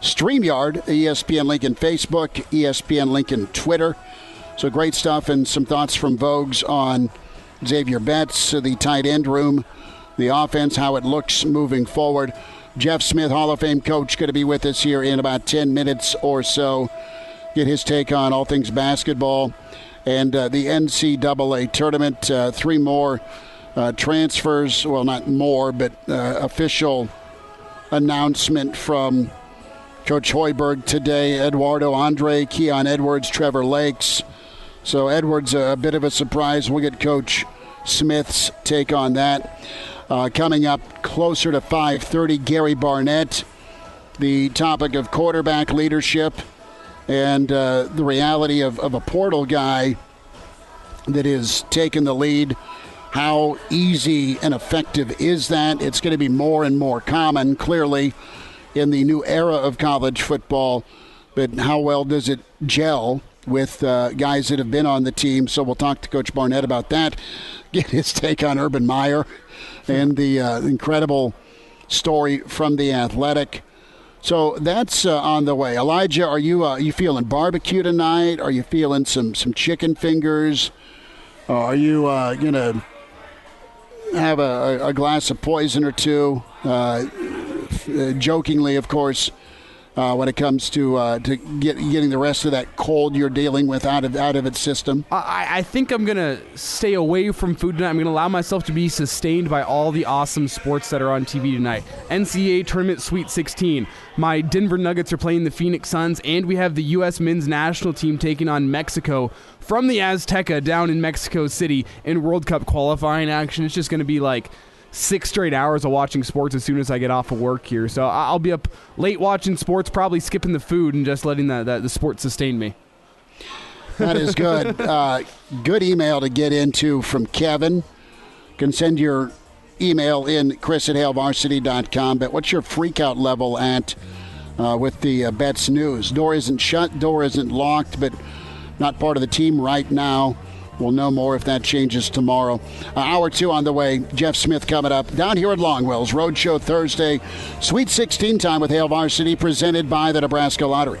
StreamYard, ESPN Lincoln Facebook, ESPN Lincoln Twitter. So great stuff and some thoughts from Voges on Xavier Betts, the tight end room, the offense, how it looks moving forward. Jeff Smith, Hall of Fame coach, going to be with us here in about 10 minutes or so. Get his take on all things basketball and uh, the NCAA tournament. Uh, three more uh, transfers, well, not more, but uh, official announcement from Coach Hoiberg today. Eduardo Andre, Keon Edwards, Trevor Lakes. So Edwards a bit of a surprise. We'll get Coach Smith's take on that. Uh, coming up closer to 5:30, Gary Barnett, the topic of quarterback leadership and uh, the reality of, of a portal guy that is taking the lead. How easy and effective is that? It's going to be more and more common, clearly, in the new era of college football. But how well does it gel with uh, guys that have been on the team? So we'll talk to Coach Barnett about that, get his take on Urban Meyer and the uh, incredible story from the Athletic. So that's uh, on the way. Elijah, are you uh, you feeling barbecue tonight? Are you feeling some some chicken fingers? Uh, are you uh, gonna have a, a, glass of poison or two? Uh, jokingly, of course, uh, when it comes to uh, to get, getting the rest of that cold you're dealing with out of out of its system? I, I think I'm gonna stay away from food tonight. I'm gonna allow myself to be sustained by all the awesome sports that are on TV tonight. NCAA tournament Sweet 16. My Denver Nuggets are playing the Phoenix Suns, and we have the U.S. men's national team taking on Mexico from the Azteca down in Mexico City in World Cup qualifying action. It's just gonna be like six straight hours of watching sports as soon as I get off of work here. So I'll be up late watching sports, probably skipping the food and just letting the, the, the sports sustain me. That is good. uh, good email to get into from Kevin. Can send your email in chris at hailvarsity.com. But what's your freakout level at uh, with the uh, Betts news? Door isn't shut, door isn't locked, but not part of the team right now. We'll know more if that changes tomorrow. Uh, hour two on the way. Jeff Smith coming up down here at Longwell's Roadshow Thursday. Sweet 16 time with Hail Varsity presented by the Nebraska Lottery.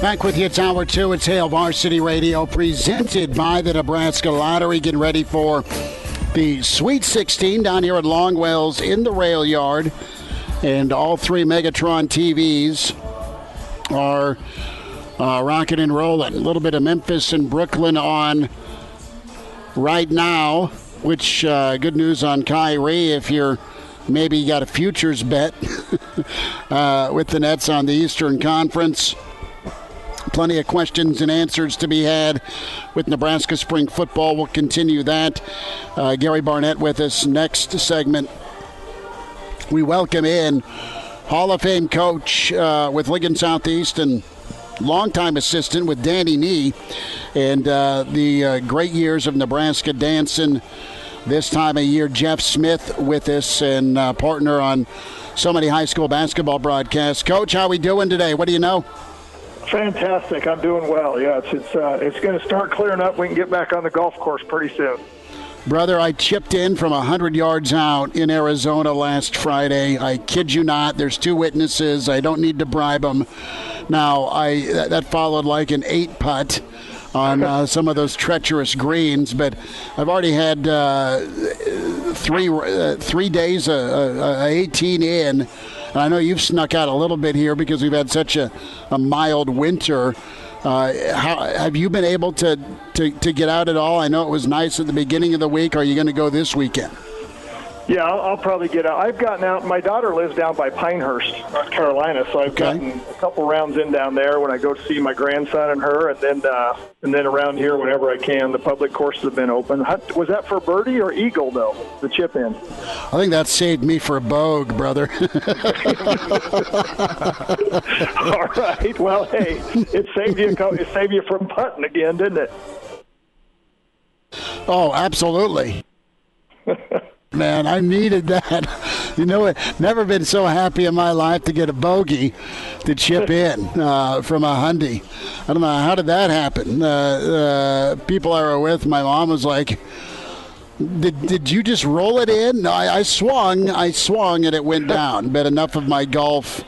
Back with you, it's hour two. It's Hail Varsity Radio, presented by the Nebraska Lottery. Getting ready for the Sweet 16 down here at Longwells in the rail yard. And all three Megatron TVs are uh, rocking and rolling. A little bit of Memphis and Brooklyn on right now, which uh, good news on Kyrie if you're maybe you got a futures bet uh, with the Nets on the Eastern Conference. Plenty of questions and answers to be had with Nebraska spring football. We'll continue that. Uh, Gary Barnett with us next segment. We welcome in Hall of Fame coach uh, with Lincoln Southeast and longtime assistant with Danny Nee and uh, the uh, great years of Nebraska dancing this time of year. Jeff Smith with us and uh, partner on so many high school basketball broadcasts. Coach, how we doing today? What do you know? Fantastic. I'm doing well. Yeah, it's it's uh, it's going to start clearing up. We can get back on the golf course pretty soon. Brother, I chipped in from 100 yards out in Arizona last Friday. I kid you not. There's two witnesses. I don't need to bribe them. Now, I that followed like an eight putt on uh, some of those treacherous greens, but I've already had uh, three uh, three days, uh, uh, 18 in. And I know you've snuck out a little bit here because we've had such a, a mild winter. Uh, how, have you been able to, to, to get out at all? I know it was nice at the beginning of the week. Are you going to go this weekend? Yeah, I'll, I'll, probably get out. I've gotten out. My daughter lives down by Pinehurst, North Carolina, so I've okay. gotten a couple rounds in down there when I go to see my grandson and her, and then uh, and then around here whenever I can. The public courses have been open. How, was that for birdie or eagle though? The chip in. I think that saved me for a bogue, brother. All right. Well, hey, it saved you. It saved you from putting again, didn't it? Oh, absolutely. man. I needed that. You know, what? never been so happy in my life to get a bogey to chip in uh, from a Hyundai. I don't know how did that happen. Uh, uh, people I were with, my mom was like, "Did did you just roll it in?" No, I, I swung, I swung, and it went down. But enough of my golf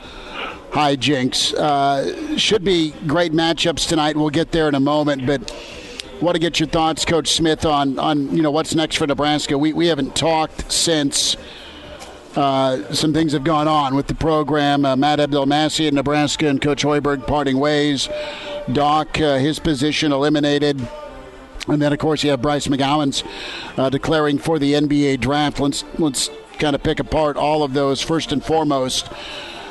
hijinks. Uh, should be great matchups tonight. We'll get there in a moment, but want to get your thoughts, Coach Smith, on on you know what's next for Nebraska. We we haven't talked since. Uh, some things have gone on with the program. Uh, Matt Abdelmassih in Nebraska and Coach Hoiberg parting ways. Doc, uh, his position eliminated. And then, of course, you have Bryce McGowens uh, declaring for the NBA draft. Let's let's kind of pick apart all of those. First and foremost,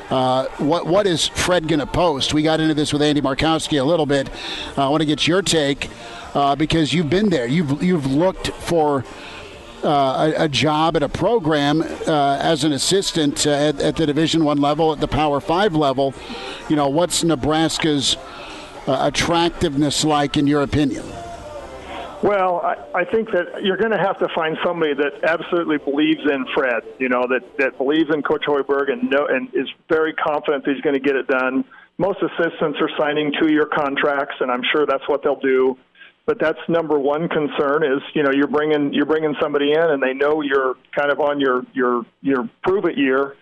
uh, what what is Fred going to post? We got into this with Andy Markowski a little bit. Uh, I want to get your take uh, because you've been there. You've you've looked for. Uh, a, a, job at a program uh, as an assistant uh, at, at, the Division One level, at the Power Five level, you know, what's Nebraska's uh, attractiveness like, in your opinion? Well, I, I think that you're going to have to find somebody that absolutely believes in Fred. You know, that that believes in Coach Hoiberg and know, and is very confident he's going to get it done. Most assistants are signing two-year contracts, and I'm sure that's what they'll do but that's number one concern is you know you're bringing you're bringing somebody in and they know you're kind of on your your your prove it year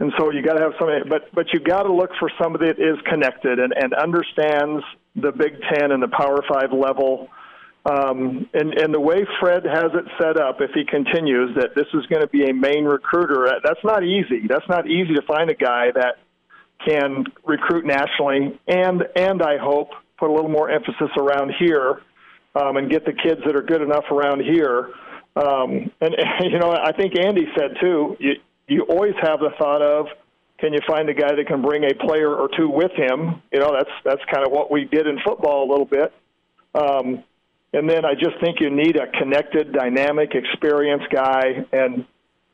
and so you got to have somebody but but you got to look for somebody that is connected and and understands the Big 10 and the Power 5 level um, and and the way Fred has it set up if he continues that this is going to be a main recruiter that's not easy that's not easy to find a guy that can recruit nationally and and I hope put a little more emphasis around here um, and get the kids that are good enough around here. Um, and you know, I think Andy said too. You you always have the thought of, can you find a guy that can bring a player or two with him? You know, that's that's kind of what we did in football a little bit. Um, and then I just think you need a connected, dynamic, experienced guy, and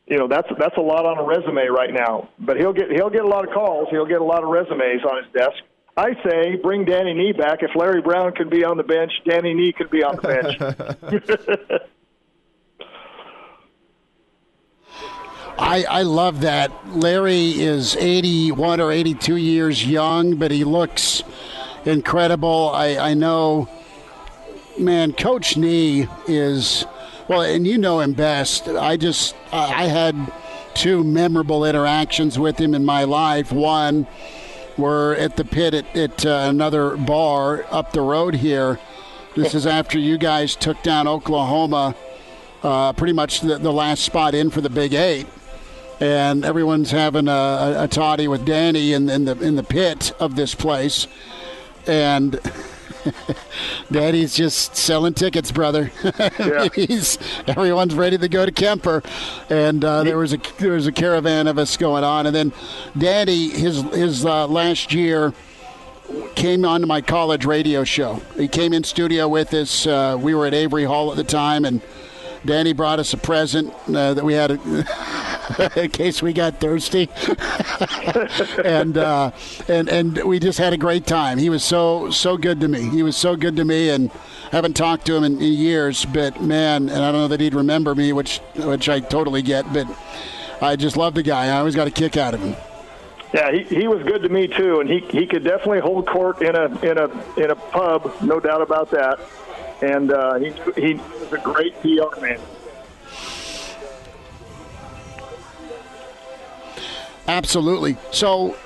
you know that's that's a lot on a resume right now. But he'll get he'll get a lot of calls. He'll get a lot of resumes on his desk. I say bring Danny Nee back. If Larry Brown can be on the bench, Danny Nee can be on the bench. I, I love that. Larry is 81 or 82 years young, but he looks incredible. I, I know, man, Coach Nee is, well, and you know him best. I just, I had two memorable interactions with him in my life. One, we're at the pit at, at uh, another bar up the road here. This is after you guys took down Oklahoma, uh, pretty much the, the, last spot in for the Big Eight. And everyone's having a, a, a toddy with Danny in, in the in the pit of this place, and Danny's just selling tickets, brother. Yeah. He's everyone's ready to go to Kemper, and uh, there was a there was a caravan of us going on, and then Daddy his his uh, last year came on to my college radio show. He came in studio with us. Uh, we were at Avery Hall at the time, and Danny brought us a present uh, that we had a, in case we got thirsty, and uh, and and we just had a great time. He was so so good to me. He was so good to me, and haven't talked to him in, in years. But man, and I don't know that he'd remember me, which which I totally get. But I just love the guy. I always got a kick out of him. Yeah, he, he was good to me too, and he he could definitely hold court in a in a in a pub, no doubt about that and uh, he he was a great PR man. Absolutely. So,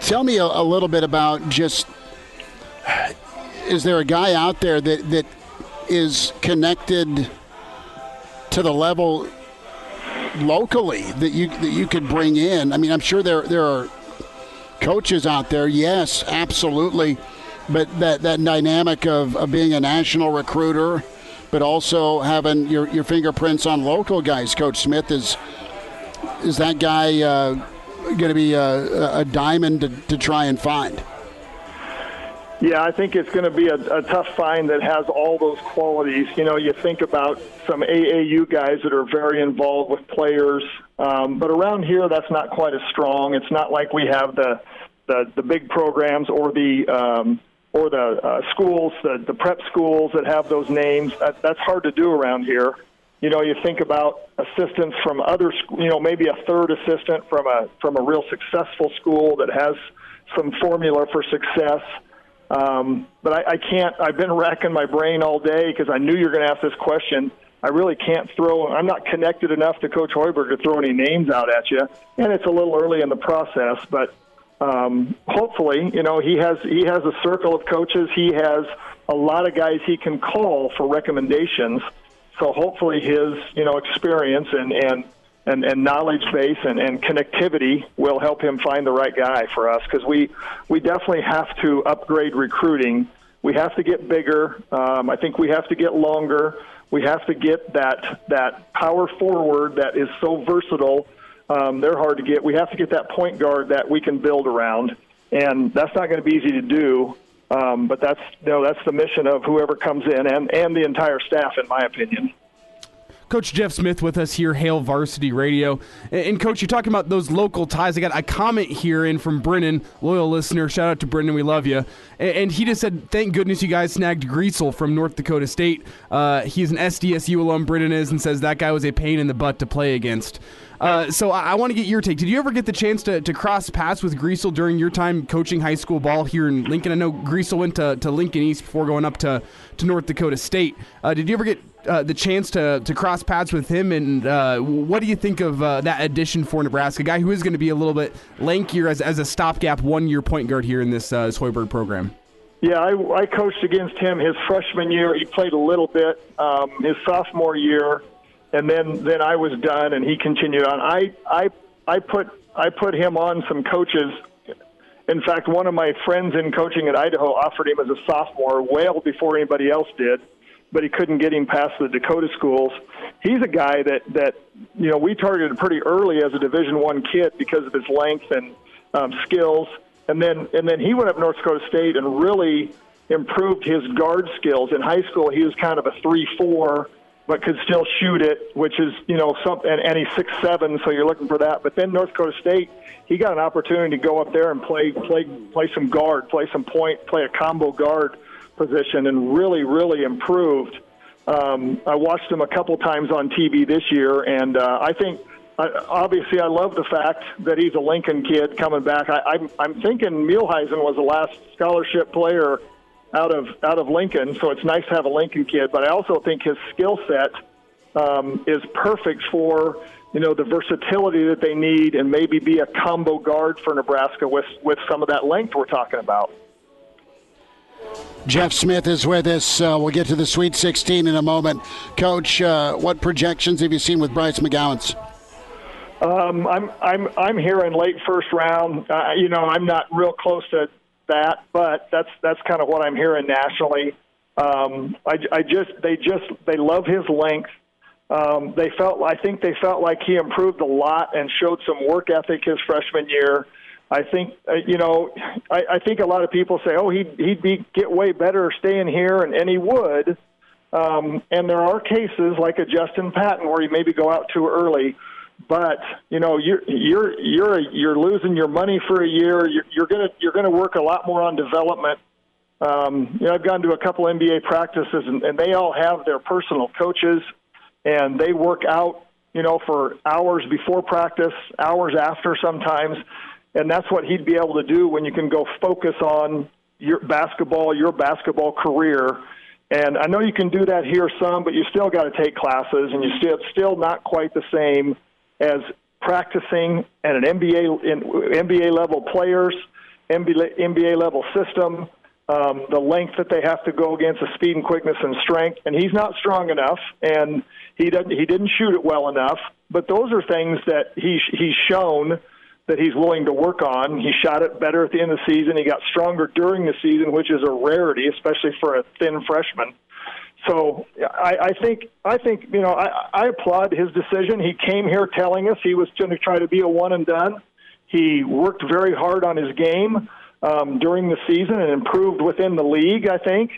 tell me a, a little bit about just is there a guy out there that that is connected to the level locally that you that you could bring in? I mean, I'm sure there there are coaches out there. Yes, absolutely but that, that dynamic of, of being a national recruiter, but also having your, your fingerprints on local guys, Coach Smith, is is that guy uh, going to be a, a diamond to, to try and find? Yeah, I think it's going to be a, a tough find that has all those qualities. You know, you think about some AAU guys that are very involved with players, um, but around here that's not quite as strong. It's not like we have the the, the big programs or the um, or the uh, schools, the, the prep schools that have those names. That, that's hard to do around here. You know, you think about assistants from other, you know, maybe a third assistant from a from a real successful school that has some formula for success. Um, but I, I can't. I've been racking my brain all day because I knew you were going to ask this question. I really can't throw. I'm not connected enough to Coach Hoiberg to throw any names out at you, and it's a little early in the process. But um, hopefully, you know, he has he has a circle of coaches. He has a lot of guys he can call for recommendations. So hopefully, his you know experience and and and, and knowledge base and, and connectivity will help him find the right guy for us because we we definitely have to upgrade recruiting. We have to get bigger. Um, I think we have to get longer. We have to get that that power forward that is so versatile um, they're hard to get. We have to get that point guard that we can build around, and that's not going to be easy to do. Um, but that's you know that's the mission of whoever comes in and and the entire staff, in my opinion. Coach Jeff Smith with us here, Hail Varsity Radio. And, Coach, you're talking about those local ties. I got a comment here in from Brennan, loyal listener. Shout out to Brennan, we love you. And, he just said, "Thank goodness you guys snagged Griesel from North Dakota State. Uh, he's an SDSU alum, Brennan is, and says that guy was a pain in the butt to play against." Uh, so I, I want to get your take. Did you ever get the chance to, to cross paths with Griesel during your time coaching high school ball here in Lincoln? I know Griesel went to, to Lincoln East before going up to, to North Dakota State. Uh, did you ever get uh, the chance to, to cross paths with him? And uh, what do you think of uh, that addition for Nebraska? A guy who is going to be a little bit lankier as, as a stopgap one year point guard here in this uh, Hoiberg program. Yeah, I, I coached against him his freshman year. He played a little bit. Um, his sophomore year, and then then I was done, and he continued on. I I I put I put him on some coaches. In fact, one of my friends in coaching at Idaho offered him as a sophomore, well before anybody else did, but he couldn't get him past the Dakota schools. He's a guy that that you know we targeted pretty early as a Division One kid because of his length and um, skills, and then and then he went up North Dakota State and really improved his guard skills. In high school, he was kind of a three-four but could still shoot it, which is you know some and, and he's six seven, so you're looking for that. But then North Dakota State, he got an opportunity to go up there and play play play some guard, play some point, play a combo guard position, and really really improved. Um, I watched him a couple times on TV this year, and uh, I think. Uh, obviously, I love the fact that he's a Lincoln kid coming back. I, I'm, I'm thinking Mielheisen was the last scholarship player out of out of Lincoln, so it's nice to have a Lincoln kid. But I also think his skill set um, is perfect for you know the versatility that they need, and maybe be a combo guard for Nebraska with with some of that length we're talking about. Jeff Smith is with us. Uh, we'll get to the Sweet 16 in a moment. Coach, uh, what projections have you seen with Bryce McGowens? Um, I'm I'm I'm here in late first round. Uh, you know, I'm not real close to that, but that's that's kind of what I'm hearing nationally. Um, I, I just they just they love his length. Um, they felt I think they felt like he improved a lot and showed some work ethic his freshman year. I think uh, you know I, I think a lot of people say, oh he'd he'd be get way better staying here, and, and he would. Um, and there are cases like a Justin Patton where he maybe go out too early but you know you're you're you're you're losing your money for a year. You're, you're gonna you're gonna work a lot more on development. Um, you know, I've gone to a couple NBA practices, and, and they all have their personal coaches, and they work out. You know, for hours before practice, hours after sometimes, and that's what he'd be able to do when you can go focus on your basketball, your basketball career. And I know you can do that here some, but you still got to take classes, and you still still not quite the same as practicing at an NBA in, NBA level players, NBA, NBA level system, um, the length that they have to go against, the speed and quickness and strength, and he's not strong enough, and he doesn't he didn't shoot it well enough. But those are things that he he's shown that he's willing to work on. He shot it better at the end of the season. He got stronger during the season, which is a rarity, especially for a thin freshman. So I, I think I think you know I, I applaud his decision. He came here telling us he was going to try to be a one and done. He worked very hard on his game um, during the season and improved within the league. I think,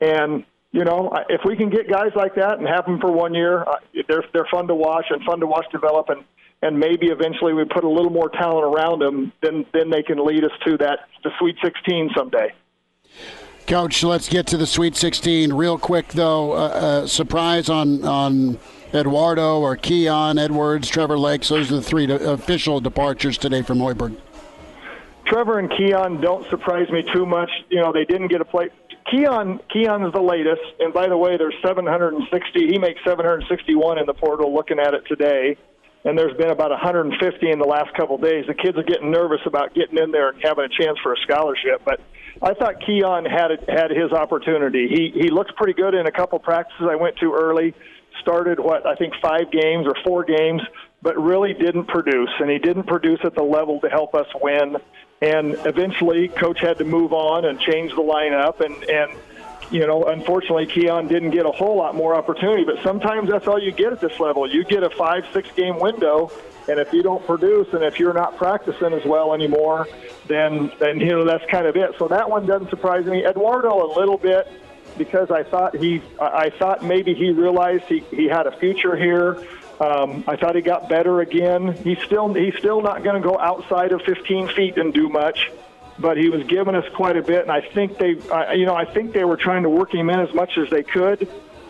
and you know if we can get guys like that and have them for one year, they're they're fun to watch and fun to watch develop and and maybe eventually we put a little more talent around them, then then they can lead us to that the Sweet 16 someday. Coach, let's get to the Sweet 16 real quick, though. Uh, uh, surprise on on Eduardo or Keon Edwards, Trevor Lakes. Those are the three de- official departures today from Hoiberg. Trevor and Keon don't surprise me too much. You know, they didn't get a play. Keon Keon is the latest, and by the way, there's 760. He makes 761 in the portal. Looking at it today, and there's been about 150 in the last couple of days. The kids are getting nervous about getting in there and having a chance for a scholarship, but I thought Keon had had his opportunity. He he looks pretty good in a couple practices I went to early. Started what I think five games or four games, but really didn't produce, and he didn't produce at the level to help us win. And eventually, coach had to move on and change the lineup, and and you know, unfortunately, Keon didn't get a whole lot more opportunity. But sometimes that's all you get at this level. You get a five, six game window, and if you don't produce and if you're not practicing as well anymore, then then you know that's kind of it. So that one doesn't surprise me. Eduardo a little bit because I thought he I thought maybe he realized he, he had a future here. Um, I thought he got better again. He's still he's still not going to go outside of 15 feet and do much but he was giving us quite a bit, and I think they, uh, you know, I think they were trying to work him in as much as they could.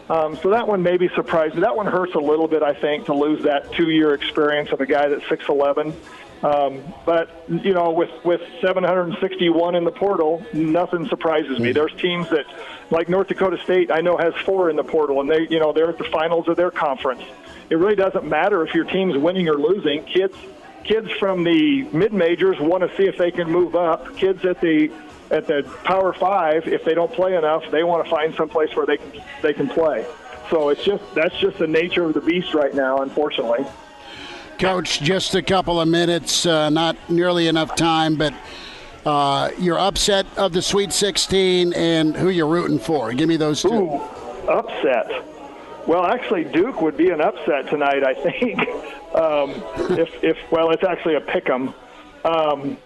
Um, so that one maybe surprised me. That one hurts a little bit, I think, to lose that two-year experience of a guy that's 6'11". Um, but you know, with with 761 in the portal, nothing surprises me. There's teams that, like North Dakota State, I know has four in the portal, and they, you know, they're at the finals of their conference. It really doesn't matter if your team's winning or losing. Kids kids from the mid majors want to see if they can move up. Kids at the at the Power Five, if they don't play enough, they want to find some place where they can they can play. So it's just that's just the nature of the beast right now, unfortunately. Coach, just a couple of minutes, uh, not nearly enough time, but uh, your upset of the Sweet 16 and who you're rooting for. Give me those two. Ooh, upset. Well, actually, Duke would be an upset tonight, I think. um, if, if well, it's actually a pick 'em. Um,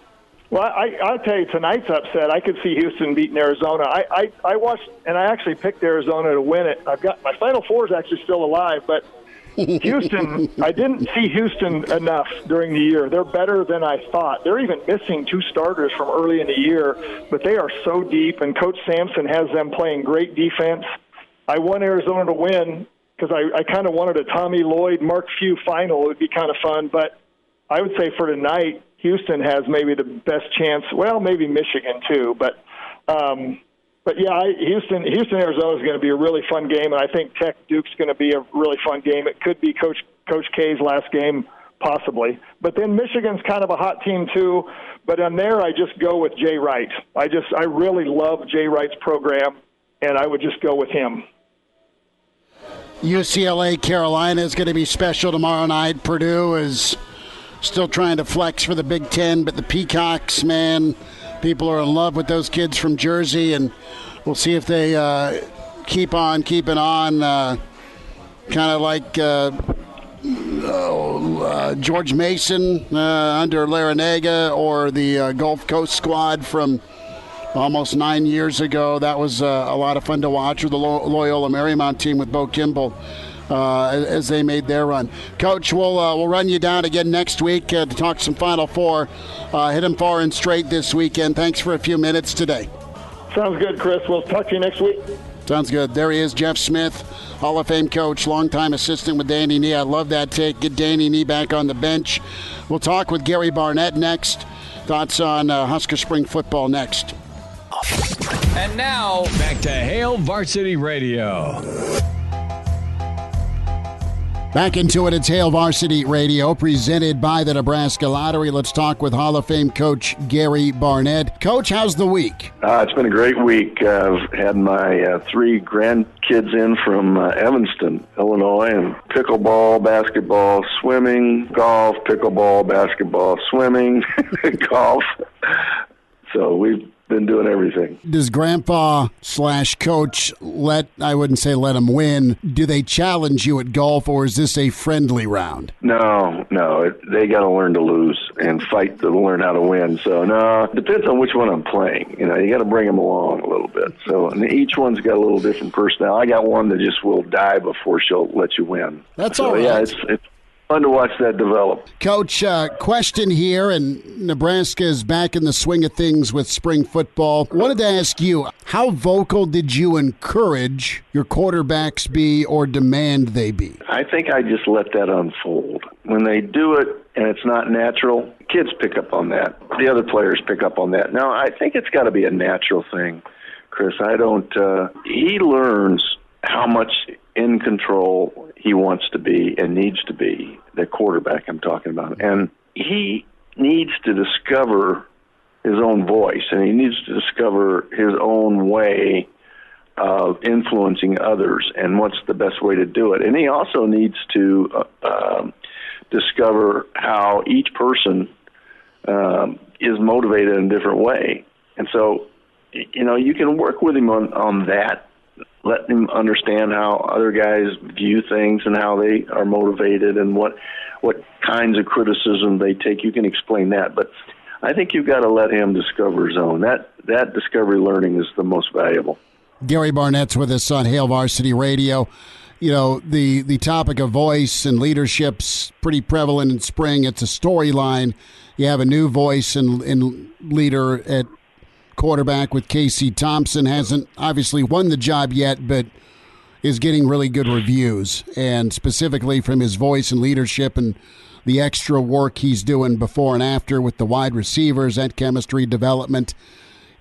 well, I, I'll tell you, tonight's upset. I could see Houston beating Arizona. I, I, I watched, and I actually picked Arizona to win it. I've got my Final Four is actually still alive, but Houston, I didn't see Houston enough during the year. They're better than I thought. They're even missing two starters from early in the year, but they are so deep, and Coach Sampson has them playing great defense. I want Arizona to win because I, I kind of wanted a Tommy Lloyd Mark Few final. It would be kind of fun, but I would say for tonight, Houston has maybe the best chance. Well, maybe Michigan too, but um, but yeah, I, Houston Houston Arizona is going to be a really fun game, and I think Tech Duke's going to be a really fun game. It could be Coach Coach K's last game possibly. But then Michigan's kind of a hot team too. But on there, I just go with Jay Wright. I just I really love Jay Wright's program, and I would just go with him. UCLA Carolina is going to be special tomorrow night. Purdue is still trying to flex for the Big Ten, but the Peacocks, man, people are in love with those kids from Jersey, and we'll see if they uh, keep on keeping on, uh, kind of like. Uh, oh, uh, George Mason uh, under Larrañaga or the uh, Gulf Coast squad from almost nine years ago. That was uh, a lot of fun to watch with the Loyola Marymount team with Bo Kimble. Uh, as they made their run, Coach, we'll uh, we'll run you down again next week uh, to talk some Final Four. Uh, hit them far and straight this weekend. Thanks for a few minutes today. Sounds good, Chris. We'll talk to you next week. Sounds good. There he is, Jeff Smith, Hall of Fame coach, longtime assistant with Danny Nee. I love that take. Get Danny Nee back on the bench. We'll talk with Gary Barnett next. Thoughts on uh, Husker Spring football next. And now, back to Hail Varsity Radio. Back into it, it's Hail Varsity Radio, presented by the Nebraska Lottery. Let's talk with Hall of Fame coach Gary Barnett. Coach, how's the week? Uh, it's been a great week. Uh, I've had my uh, three grandkids in from uh, Evanston, Illinois, and pickleball, basketball, swimming, golf, pickleball, basketball, swimming, golf. So we've been doing everything. Does grandpa slash coach let, I wouldn't say let him win, do they challenge you at golf or is this a friendly round? No, no. It, they got to learn to lose and fight to learn how to win. So, no, depends on which one I'm playing. You know, you got to bring them along a little bit. So, and each one's got a little different personality. I got one that just will die before she'll let you win. That's so, all right. Yeah, it's, it's fun to watch that develop. Coach, uh, question here, and Nebraska is back in the swing of things with spring football. Wanted to ask you, how vocal did you encourage your quarterbacks be or demand they be? I think I just let that unfold. When they do it and it's not natural, kids pick up on that. The other players pick up on that. Now, I think it's got to be a natural thing, Chris. I don't. Uh, he learns how much in control he wants to be and needs to be, the quarterback I'm talking about. And he needs to discover his own voice and he needs to discover his own way of influencing others and what's the best way to do it. And he also needs to uh, um, discover how each person um, is motivated in a different way. And so, you know, you can work with him on, on that let them understand how other guys view things and how they are motivated and what what kinds of criticism they take. You can explain that, but I think you've got to let him discover his own. That that discovery learning is the most valuable. Gary Barnett's with us on Hail Varsity Radio. You know the the topic of voice and leadership's pretty prevalent in spring. It's a storyline. You have a new voice and, and leader at quarterback with Casey Thompson. Hasn't obviously won the job yet, but is getting really good reviews, and specifically from his voice and leadership and the extra work he's doing before and after with the wide receivers, that chemistry development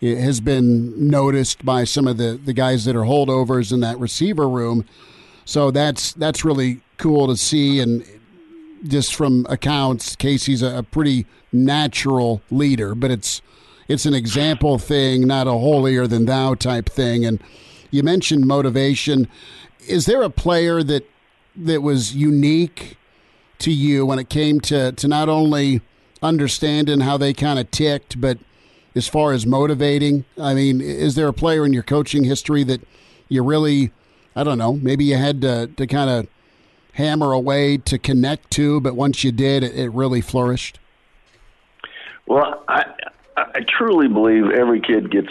it has been noticed by some of the, the guys that are holdovers in that receiver room. So that's that's really cool to see, and just from accounts, Casey's a, a pretty natural leader, but it's it's an example thing, not a holier than thou type thing. And you mentioned motivation. Is there a player that that was unique to you when it came to to not only understanding how they kind of ticked, but as far as motivating? I mean, is there a player in your coaching history that you really, I don't know, maybe you had to to kind of hammer away to connect to, but once you did, it, it really flourished? Well, I I truly believe every kid gets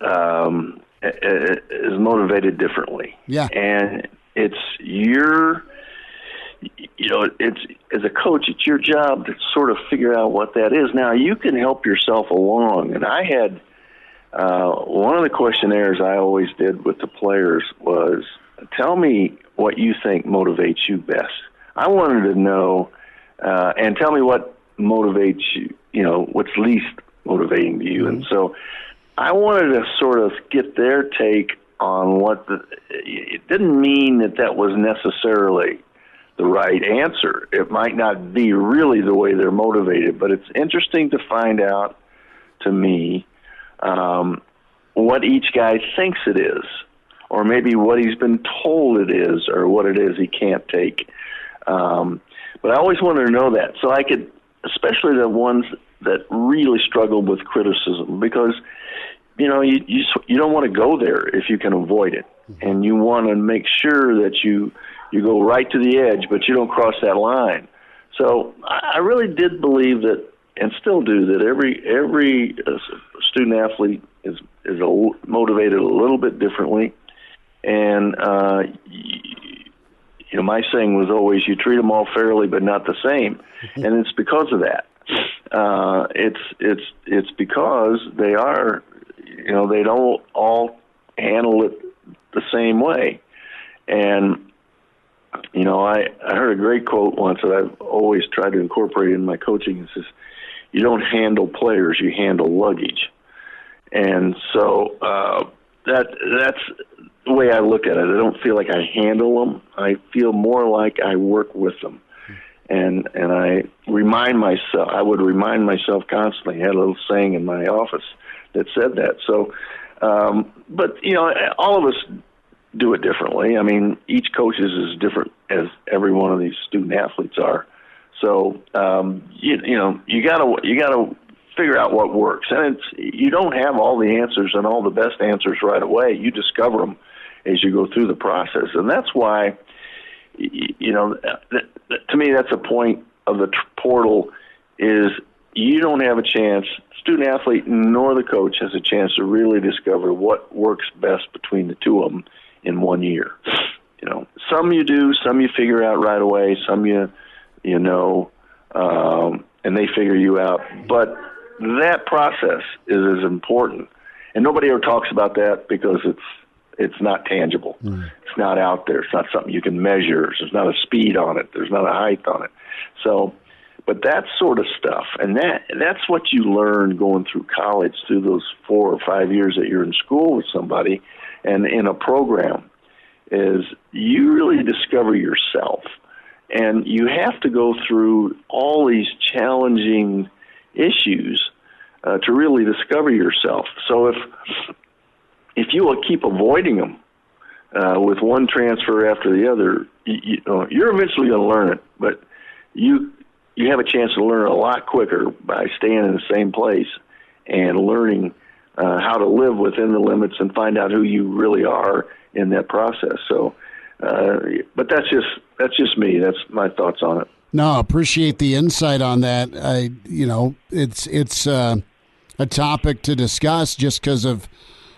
um, is motivated differently. Yeah, and it's your you know it's as a coach it's your job to sort of figure out what that is. Now you can help yourself along. And i had uh, one of the questionnaires i always did with the players was tell me what you think motivates you best. I wanted to know uh, and tell me what motivates you you know what's least motivating to you. And so I wanted to sort of get their take on what the, it didn't mean that that was necessarily the right answer. It might not be really the way they're motivated, but it's interesting to find out to me um, what each guy thinks it is, or maybe what he's been told it is, or what it is he can't take. Um, but I always wanted to know that so I could, especially the ones that really struggled with criticism because you know you you, you don't want to go there if you can avoid it, and you want to make sure that you you go right to the edge, but you don't cross that line. So I really did believe that, and still do that. Every every uh, student athlete is is a, motivated a little bit differently, and uh, you know my saying was always you treat them all fairly, but not the same, and it's because of that uh, it's it's it's because they are, you know, they don't all handle it the same way, and you know, I I heard a great quote once that I've always tried to incorporate in my coaching. It says, "You don't handle players, you handle luggage," and so uh, that that's the way I look at it. I don't feel like I handle them. I feel more like I work with them, and and I remind myself. I would remind myself constantly. I had a little saying in my office that said that. So, um, but you know, all of us do it differently. I mean, each coach is as different as every one of these student athletes are. So, um, you, you know, you gotta you gotta figure out what works, and it's you don't have all the answers and all the best answers right away. You discover them as you go through the process, and that's why, you know, to me, that's a point of the portal is you don't have a chance student athlete nor the coach has a chance to really discover what works best between the two of them in one year. You know, some you do, some you figure out right away, some you you know, um, and they figure you out. But that process is as important, and nobody ever talks about that because it's it's not tangible. Mm. It's not out there. It's not something you can measure. There's not a speed on it. There's not a height on it. So, but that sort of stuff, and that that's what you learn going through college through those four or five years that you're in school with somebody and in a program is you really discover yourself. And you have to go through all these challenging issues uh, to really discover yourself. So if if you will keep avoiding them uh, with one transfer after the other, you, you know, you're eventually going to learn it. But you you have a chance to learn a lot quicker by staying in the same place and learning uh, how to live within the limits and find out who you really are in that process. So, uh, but that's just that's just me. That's my thoughts on it. No, appreciate the insight on that. I, you know, it's it's uh, a topic to discuss just because of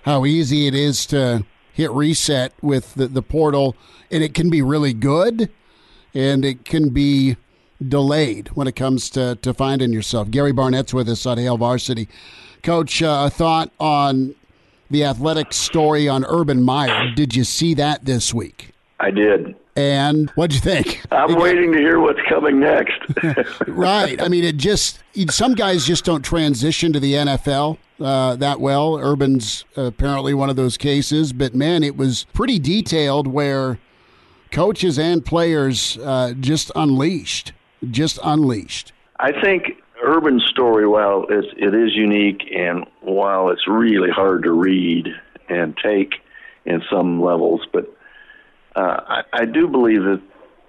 how easy it is to hit reset with the, the portal, and it can be really good, and it can be delayed when it comes to, to finding yourself. Gary Barnett's with us on Hail Varsity. Coach, uh, a thought on the athletic story on Urban Meyer. Did you see that this week? I did. And what'd you think? I'm waiting to hear what's coming next. right. I mean, it just, some guys just don't transition to the NFL uh, that well. Urban's apparently one of those cases, but man, it was pretty detailed where coaches and players uh, just unleashed, just unleashed. I think Urban's story, while it's, it is unique and while it's really hard to read and take in some levels, but I, I do believe that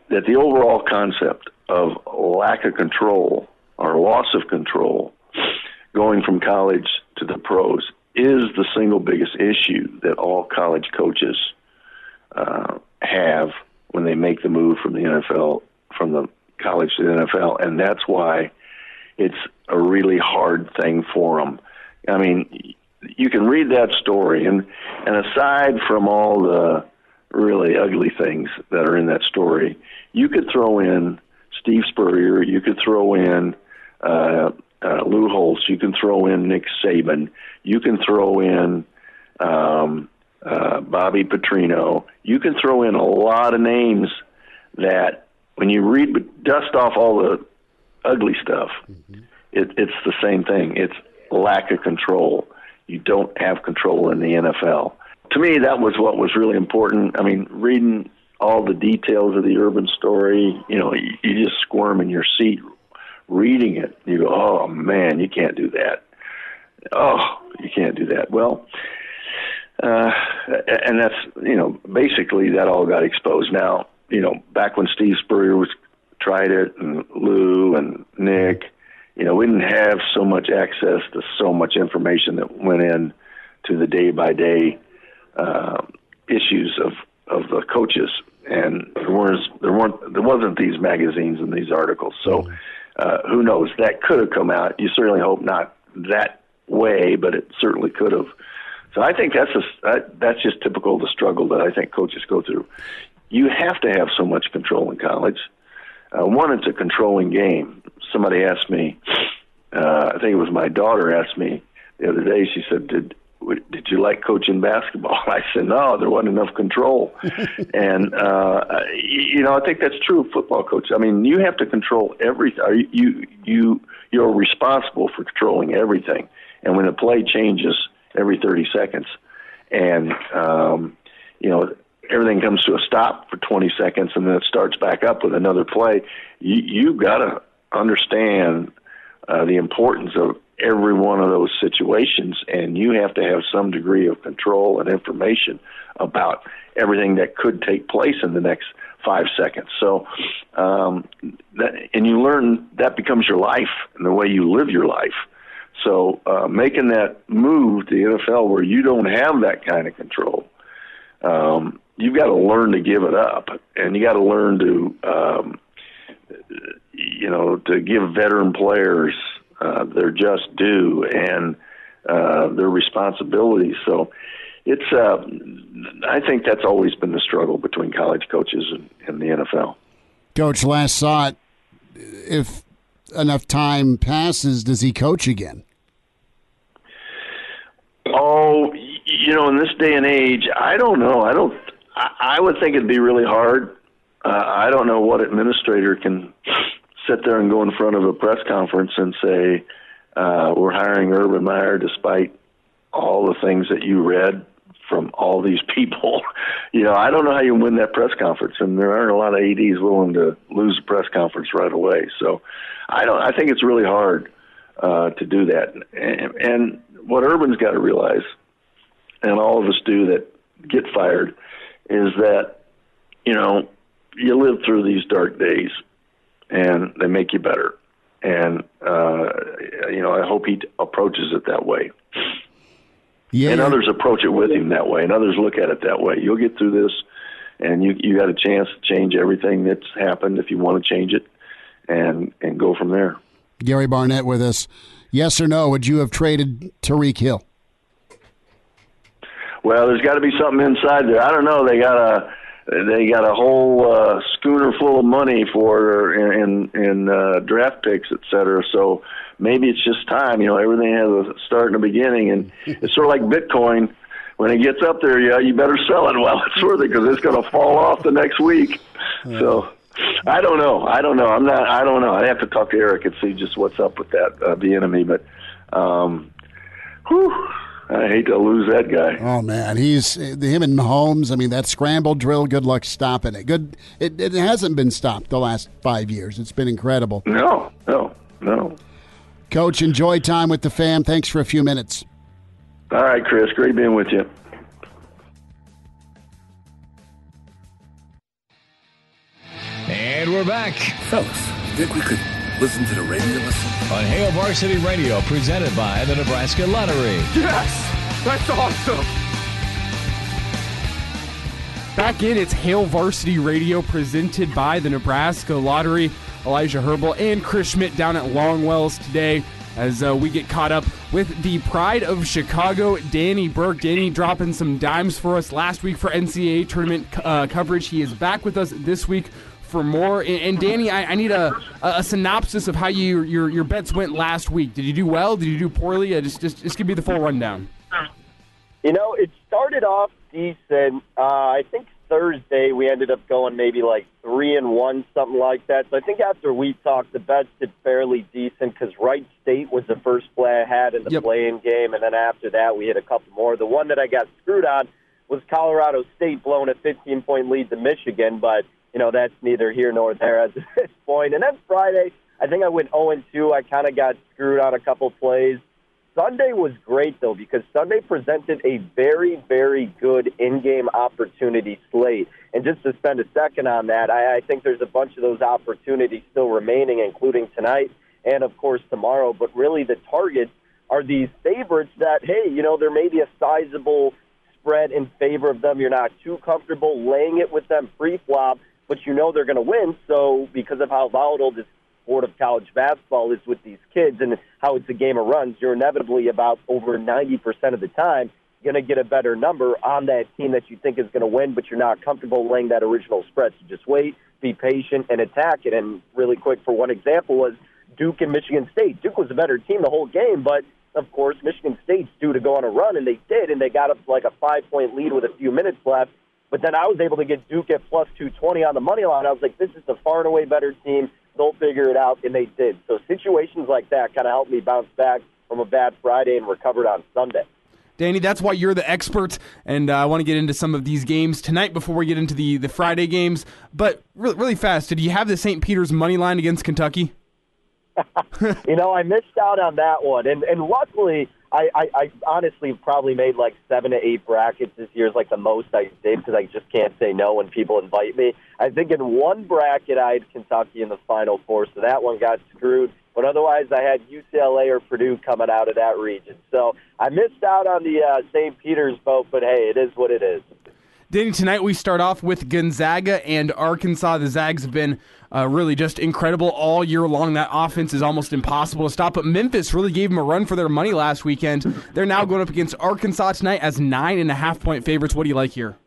that the overall concept of lack of control or loss of control going from college to the pros is the single biggest issue that all college coaches uh, have when they make the move from the NFL from the college to the NFL, and that's why it's a really hard thing for them. I mean, you can read that story, and and aside from all the really ugly things that are in that story, you could throw in Steve Spurrier, you could throw in uh, uh, Lou Holtz, you can throw in Nick Saban, you can throw in um, uh, Bobby Petrino, you can throw in a lot of names that when you read, dust off all the ugly stuff. Mm-hmm. It, it's the same thing. It's lack of control. You don't have control in the NFL. To me, that was what was really important. I mean, reading all the details of the urban story, you know, you, you just squirm in your seat reading it. You go, oh man, you can't do that. Oh, you can't do that. Well, uh, and that's you know basically that all got exposed. Now you know back when Steve Spurrier was tried it, and Lou and Nick. You know, we didn't have so much access to so much information that went in to the day by day issues of of the coaches, and there was there weren't there wasn't these magazines and these articles. So, uh, who knows? That could have come out. You certainly hope not that way, but it certainly could have. So I think that's that, that's just typical of the struggle that I think coaches go through. You have to have so much control in college. Uh, one, it's a controlling game. Somebody asked me, uh, I think it was my daughter asked me the other day. She said, "Did did you like coaching basketball?" I said, "No, there wasn't enough control." and uh, you know, I think that's true of football coach. I mean, you have to control everything. You you you're responsible for controlling everything. And when a play changes every 30 seconds, and um, you know, everything comes to a stop for 20 seconds and then it starts back up with another play. You you've got to understand uh, the importance of every one of those situations, and you have to have some degree of control and information about everything that could take place in the next five seconds. So, um, that, and you learn that becomes your life and the way you live your life. So, uh, making that move to the NFL where you don't have that kind of control, um, you've got to learn to give it up, and you got to learn to, um, you know, to give veteran players uh, their just due and uh, their responsibilities. So it's, uh, I think that's always been the struggle between college coaches and, and the NFL. Coach, last thought: if enough time passes, does he coach again? Oh, you know, in this day and age, I don't know. I don't. I, I would think it'd be really hard. Uh, I don't know what administrator can sit there and go in front of a press conference and say, uh, "We're hiring Urban Meyer," despite all the things that you read from all these people. you know, I don't know how you win that press conference, and there aren't a lot of ads willing to lose a press conference right away. So, I don't. I think it's really hard uh, to do that. And, and what Urban's got to realize, and all of us do that get fired, is that you know you live through these dark days, and they make you better. And uh, you know, I hope he approaches it that way. Yeah. And others approach it with him that way, and others look at it that way. You'll get through this, and you you got a chance to change everything that's happened if you want to change it, and and go from there. Gary Barnett with us. Yes or no? Would you have traded Tyreek Hill? Well, there's got to be something inside there. I don't know. They got a they got a whole uh, schooner full of money for in in uh, draft picks, et cetera. So maybe it's just time. You know, everything has a start and a beginning, and it's sort of like Bitcoin. When it gets up there, yeah, you better sell it while it's worth it because it's going to fall off the next week. So I don't know. I don't know. I'm not. I don't know. I have to talk to Eric and see just what's up with that uh, the enemy. But um, whew, I hate to lose that guy. Oh man, he's him and Mahomes. I mean, that scramble drill. Good luck stopping it. Good. It, it hasn't been stopped the last five years. It's been incredible. No, no, no. Coach, enjoy time with the fam. Thanks for a few minutes. All right, Chris. Great being with you. And we're back. Fellas, think we could listen to the radio listen? On Hail Varsity Radio, presented by the Nebraska Lottery. Yes! That's awesome! Back in, it's Hail Varsity Radio, presented by the Nebraska Lottery. Elijah Herbert and Chris Schmidt down at Longwells today as uh, we get caught up with the pride of Chicago, Danny Burke. Danny dropping some dimes for us last week for NCAA tournament uh, coverage. He is back with us this week for more. And, Danny, I, I need a, a, synopsis of how you, your your bets went last week. Did you do well? Did you do poorly? Uh, just, just just give me the full rundown. You know, it started off decent. Uh, I think Thursday we ended up going maybe like three and one, something like that. So I think after we talked, the bets did fairly decent because Wright State was the first play I had in the Yep. play-in game, and then after that we hit a couple more. The one that I got screwed on was Colorado State blowing a 15 point lead to Michigan, but you know that's neither here nor there at this point. And then Friday, I think I went 0 and 2. I kind of got screwed on a couple plays. Sunday was great though because Sunday presented a very, very good in-game opportunity slate. And just to spend a second on that, I, I think there's a bunch of those opportunities still remaining, including tonight and of course tomorrow. But really, the targets are these favorites that, hey, you know, there may be a sizable spread in favor of them. You're not too comfortable laying it with them pre-flop, but you know they're going to win. So because of how volatile this sport of college basketball is with these kids and how it's a game of runs, you're inevitably about over 90% of the time going to get a better number on that team that you think is going to win, but you're not comfortable laying that original spread. So just wait, be patient, and attack it. And really quick, for one example, was Duke and Michigan State. Duke was a better team the whole game, but of course, Michigan State's due to go on a run, and they did, and they got up like a five point lead with a few minutes left. But then I was able to get Duke at plus 220 on the money line. I was like, this is the far and away better team. They'll figure it out, and they did. So situations like that kind of helped me bounce back from a bad Friday and recovered on Sunday. Danny, that's why you're the expert, and uh, I want to get into some of these games tonight before we get into the, the Friday games. But really, really fast, did you have the St. Peter's money line against Kentucky? you know, I missed out on that one, and and luckily, I, I, I honestly probably made like seven to eight brackets this year is like the most I did because I just can't say no when people invite me. I think in one bracket I had Kentucky in the Final Four, so that one got screwed. But otherwise, I had UCLA or Purdue coming out of that region. So I missed out on the uh, St. Peter's boat, but hey, it is what it is. Danny, tonight we start off with Gonzaga and Arkansas. The Zags have been uh, really just incredible all year long. That offense is almost impossible to stop. But Memphis really gave them a run for their money last weekend. They're now going up against Arkansas tonight as nine and a half point favorites. What do you like here?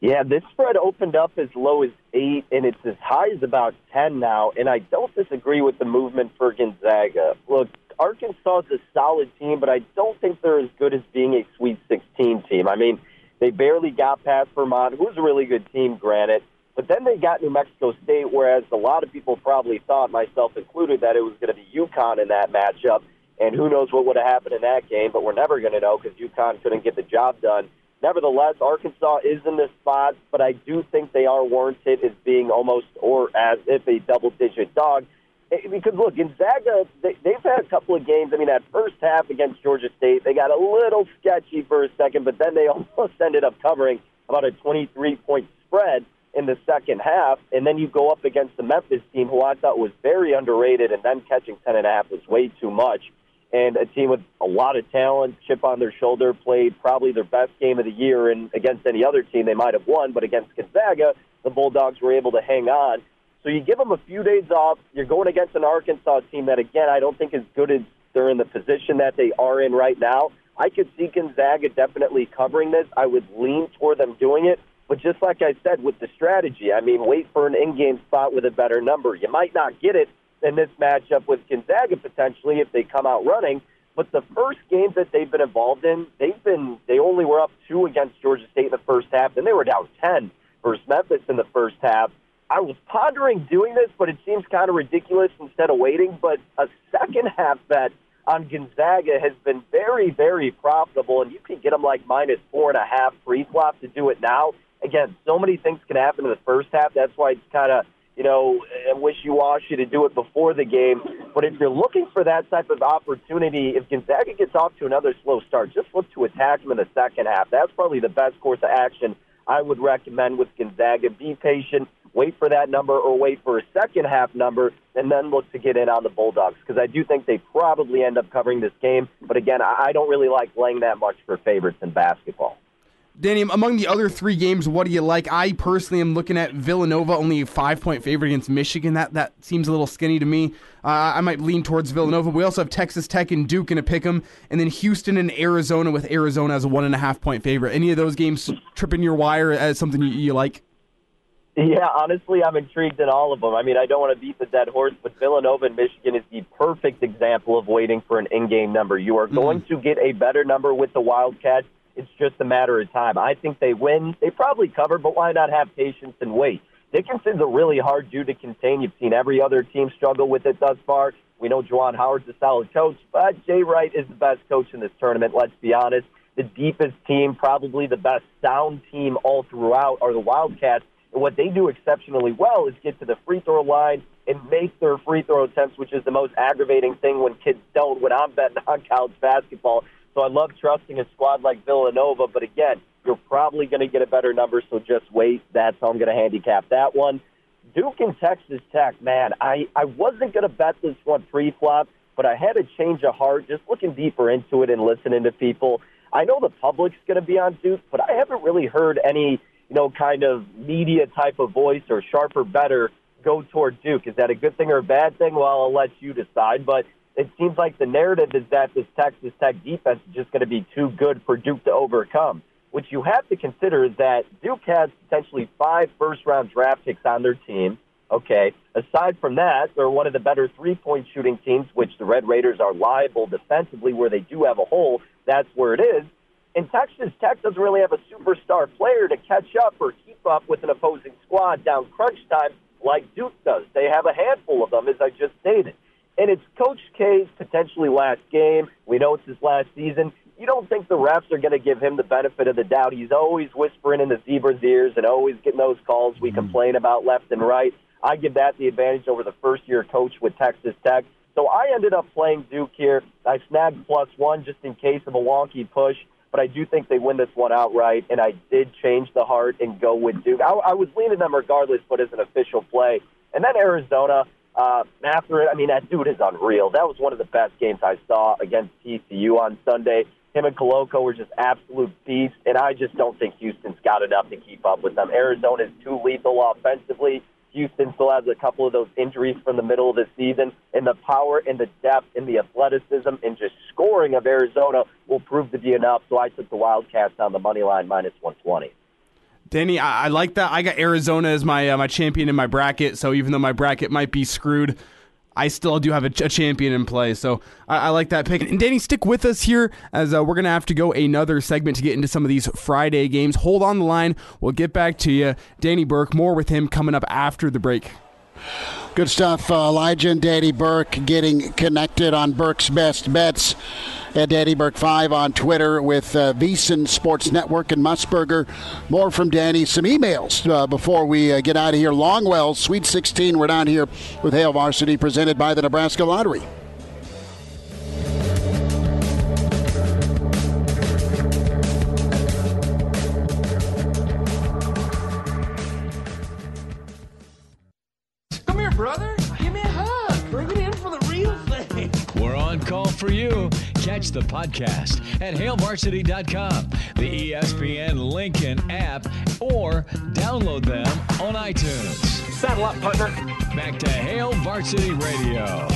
Yeah, this spread opened up as low as eight, and it's as high as about ten now. And I don't disagree with the movement for Gonzaga. Look, Arkansas is a solid team, but I don't think they're as good as being a Sweet 16 team. I mean, they barely got past Vermont, who's a really good team, granted. But then they got New Mexico State, whereas a lot of people probably thought, myself included, that it was going to be UConn in that matchup. And who knows what would have happened in that game, but we're never going to know because UConn couldn't get the job done. Nevertheless, Arkansas is in this spot, but I do think they are warranted as being almost or as if a double digit dog. Because look, Gonzaga, they, they've had a couple of games. I mean, that first half against Georgia State, they got a little sketchy for a second, but then they almost ended up covering about a 23 point spread in the second half. And then you go up against the Memphis team, who I thought was very underrated, and then catching 10 and a half was way too much and a team with a lot of talent, chip on their shoulder, played probably their best game of the year. And against any other team, they might have won, but against Gonzaga, the Bulldogs were able to hang on. So you give them a few days off. You're going against an Arkansas team that, again, I don't think is good as they're in the position that they are in right now. I could see Gonzaga definitely covering this. I would lean toward them doing it. But just like I said with the strategy, I mean, wait for an in-game spot with a better number. You might not get it, in this matchup with Gonzaga potentially if they come out running. But the first games that they've been involved in, they've been they only were up two against Georgia State in the first half, then they were down ten versus Memphis in the first half. I was pondering doing this, but it seems kind of ridiculous instead of waiting. But a second half bet on Gonzaga has been very, very profitable, and you can get them like minus four and a half pre-flop to do it now. Again, so many things can happen in the first half. That's why it's kind of you know, wishy-washy to do it before the game. But if you're looking for that type of opportunity, if Gonzaga gets off to another slow start, just look to attack them in the second half. That's probably the best course of action I would recommend with Gonzaga. Be patient, wait for that number, or wait for a second half number, and then look to get in on the Bulldogs because I do think they probably end up covering this game. But again, I don't really like laying that much for favorites in basketball. Danny, among the other three games, what do you like? I personally am looking at Villanova, only a five point favorite against Michigan. That that seems a little skinny to me. Uh, I might lean towards Villanova. We also have Texas Tech and Duke in a pick 'em, and then Houston and Arizona with Arizona as a one and a half point favorite. Any of those games tripping your wire as something you, you like? Yeah, honestly, I'm intrigued in all of them. I mean, I don't want to beat the dead horse, but Villanova and Michigan is the perfect example of waiting for an in-game number. You are going mm. to get a better number with the Wildcats it's just a matter of time. I think they win. They probably cover, but why not have patience and wait? Dickinson's a really hard dude to contain. You've seen every other team struggle with it thus far. We know Juwan Howard's a solid coach, but Jay Wright is the best coach in this tournament, let's be honest. The deepest team, probably the best sound team all throughout, are the Wildcats. And what they do exceptionally well is get to the free throw line and make their free throw attempts, which is the most aggravating thing when kids don't. When I'm betting on college basketball, so I love trusting a squad like Villanova, but again, you're probably going to get a better number, so just wait. That's how I'm going to handicap that one. Duke and Texas Tech, man, I, I wasn't going to bet this one pre-flop, but I had a change of heart just looking deeper into it and listening to people. I know the public's going to be on Duke, but I haven't really heard any, you know, kind of media type of voice or sharper better go toward Duke. Is that a good thing or a bad thing? Well, I'll let you decide. But it seems like the narrative is that this Texas Tech defense is just going to be too good for Duke to overcome. What you have to consider is that Duke has potentially five first round draft picks on their team. Okay. Aside from that, they're one of the better three point shooting teams, which the Red Raiders are liable defensively where they do have a hole. That's where it is. And Texas Tech doesn't really have a superstar player to catch up or keep up with an opposing squad down crunch time like Duke does. They have a handful of them, as I just stated. And it's Coach K's potentially last game. We know it's his last season. you don't think the refs are going to give him the benefit of the doubt. He's always whispering in the zebra's ears and always getting those calls we mm-hmm. complain about left and right. I give that the advantage over the first year coach with Texas Tech. So I ended up playing Duke here. I snagged plus one just in case of a wonky push, but I do think they win this one outright, and I did change the heart and go with Duke. I, I was leaning them regardless, but as an official play. And then Arizona, uh, after it, I mean, that dude is unreal. That was one of the best games I saw against TCU on Sunday. Him and Koloko were just absolute beasts, and I just don't think Houston's got enough to keep up with them. Arizona is too lethal offensively. Houston still has a couple of those injuries from the middle of the season, and the power and the depth and the athleticism and just scoring of Arizona will prove to be enough. So I took the Wildcats on the money line minus 120. Danny, I, I like that. I got Arizona as my uh, my champion in my bracket. So even though my bracket might be screwed, I still do have a, a champion in play. So I, I, like that pick. And Danny, stick with us here as uh, we're going to have to go another segment to get into some of these Friday games. Hold on the line. We'll get back to you. Danny Burke, more with him coming up after the break. Good stuff. Uh, Elijah and Danny Burke getting connected on Burke's Best Bets at Danny Burke 5 on Twitter with uh, VSiN Sports Network and Musburger. More from Danny. Some emails uh, before we uh, get out of here. Longwell, Sweet 16. We're down here with Hail Varsity presented by the Nebraska Lottery. For you. Catch the podcast at hailvarsity.com, the ESPN Lincoln app, or download them on iTunes. Saddle up, partner. Back to Hail Varsity Radio.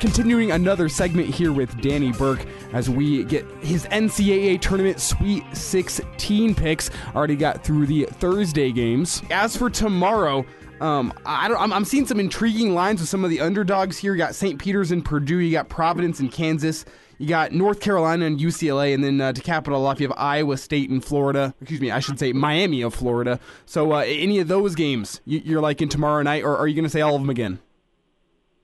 Continuing another segment here with Danny Burke as we get his NCAA tournament Sweet 16 picks. Already got through the Thursday games. As for tomorrow, um, I don't, I'm, I'm, seeing some intriguing lines with some of the underdogs here. You got St. Peter's and Purdue. You got Providence and Kansas. You got North Carolina and UCLA, and then uh, to cap it all off, you have Iowa State and Florida. Excuse me, I should say Miami of Florida. So, uh, any of those games you, are liking tomorrow night, or are you going to say all of them again?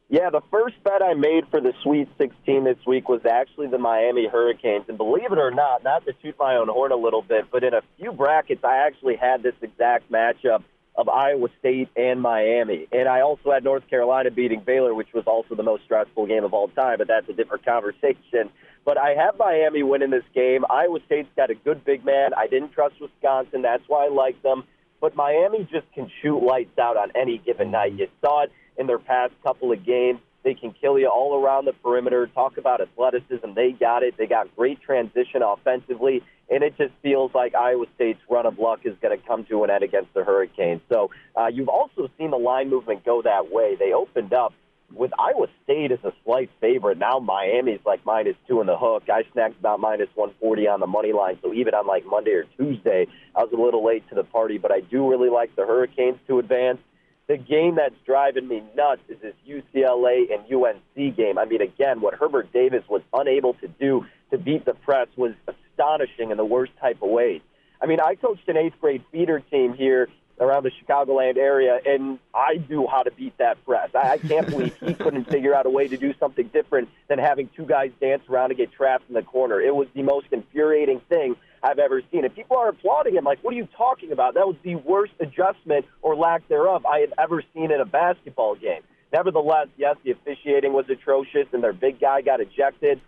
Yeah, the first bet I made for the Sweet 16 this week was actually the Miami Hurricanes. And believe it or not, not to toot my own horn a little bit, but in a few brackets, I actually had this exact matchup of Iowa State and Miami. And I also had North Carolina beating Baylor, which was also the most stressful game of all time, but that's a different conversation. But I have Miami winning this game. Iowa State's got a good big man. I didn't trust Wisconsin. That's why I like them. But Miami just can shoot lights out on any given night. You saw it in their past couple of games. They can kill you all around the perimeter. Talk about athleticism. They got it. They got great transition offensively and it just feels like Iowa State's run of luck is going to come to an end against the Hurricanes. So uh, you've also seen the line movement go that way. They opened up with Iowa State as a slight favorite. Now Miami's like minus two in the hook. I snagged about minus 140 on the money line. So even on like Monday or Tuesday, I was a little late to the party, but I do really like the Hurricanes to advance. The game that's driving me nuts is this UCLA and UNC game. I mean, again, what Hubert Davis was unable to do to beat the press was astonishing in the worst type of ways. I mean, I coached an eighth grade feeder team here around the Chicagoland area, and I knew how to beat that press. I, I can't believe he couldn't figure out a way to do something different than having two guys dance around and get trapped in the corner. It was the most infuriating thing I've ever seen. And people are applauding him like, what are you talking about? That was the worst adjustment or lack thereof I have ever seen in a basketball game. Nevertheless, yes, the officiating was atrocious, and their big guy got ejected.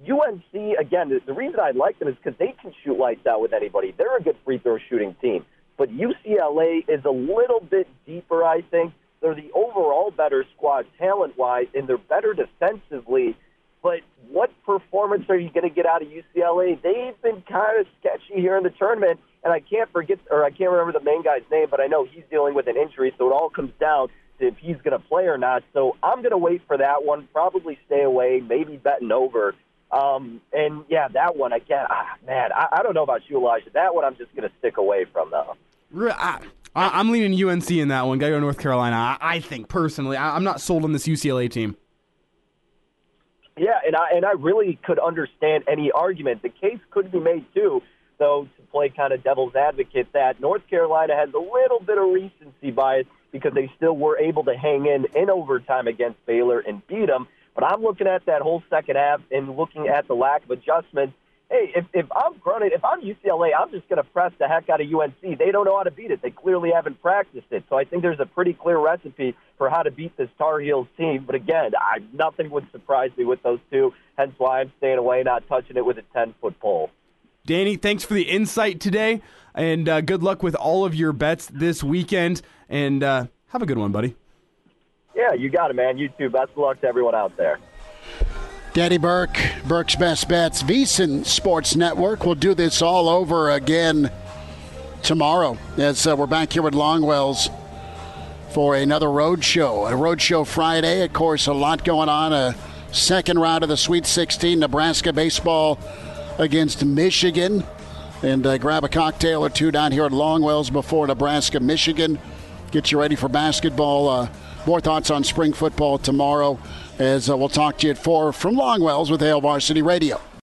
UNC, again, the, reason I like them is because they can shoot lights out with anybody. They're a good free throw shooting team. But UCLA is a little bit deeper, I think. They're the overall better squad talent wise, and they're better defensively. But what performance are you going to get out of UCLA? They've been kind of sketchy here in the tournament, and I can't forget, or I can't remember the main guy's name, but I know he's dealing with an injury, so it all comes down to if he's going to play or not. So I'm going to wait for that one, probably stay away, maybe betting over. Um, and yeah, that one again, ah, man, I, I don't know about you, Elijah. That one I'm just going to stick away from though. I, I'm leaning UNC in that one. Gotta go North Carolina. I, I think personally, I, I'm not sold on this UCLA team. Yeah, and I and I really could understand any argument. The case could be made too, though, to play kind of devil's advocate, that North Carolina has a little bit of recency bias because they still were able to hang in in overtime against Baylor and beat them. But I'm looking at that whole second half and looking at the lack of adjustment. hey, if, if I'm Cronin, if I'm UCLA, I'm just going to press the heck out of UNC. They don't know how to beat it. They clearly haven't practiced it. So I think there's a pretty clear recipe for how to beat this Tar Heels team. But again, I, nothing would surprise me with those two. Hence why I'm staying away, not touching it with a 10 foot pole. Danny, thanks for the insight today, and uh, good luck with all of your bets this weekend. And uh, have a good one, buddy. Yeah, you got it, man. You too. Best of luck to everyone out there. Danny Burke, Burke's Best Bets, VSiN Sports Network. We'll do this all over again tomorrow as uh, we're back here at Longwells for another road show. A road show Friday, of course, a lot going on. A second round of the Sweet 16, Nebraska baseball against Michigan. And uh, grab a cocktail or two down here at Longwells before Nebraska, Michigan. Get you ready for basketball. Uh, more thoughts on spring football tomorrow as uh, we'll talk to you at 4 from Longwells with Hail Varsity Radio.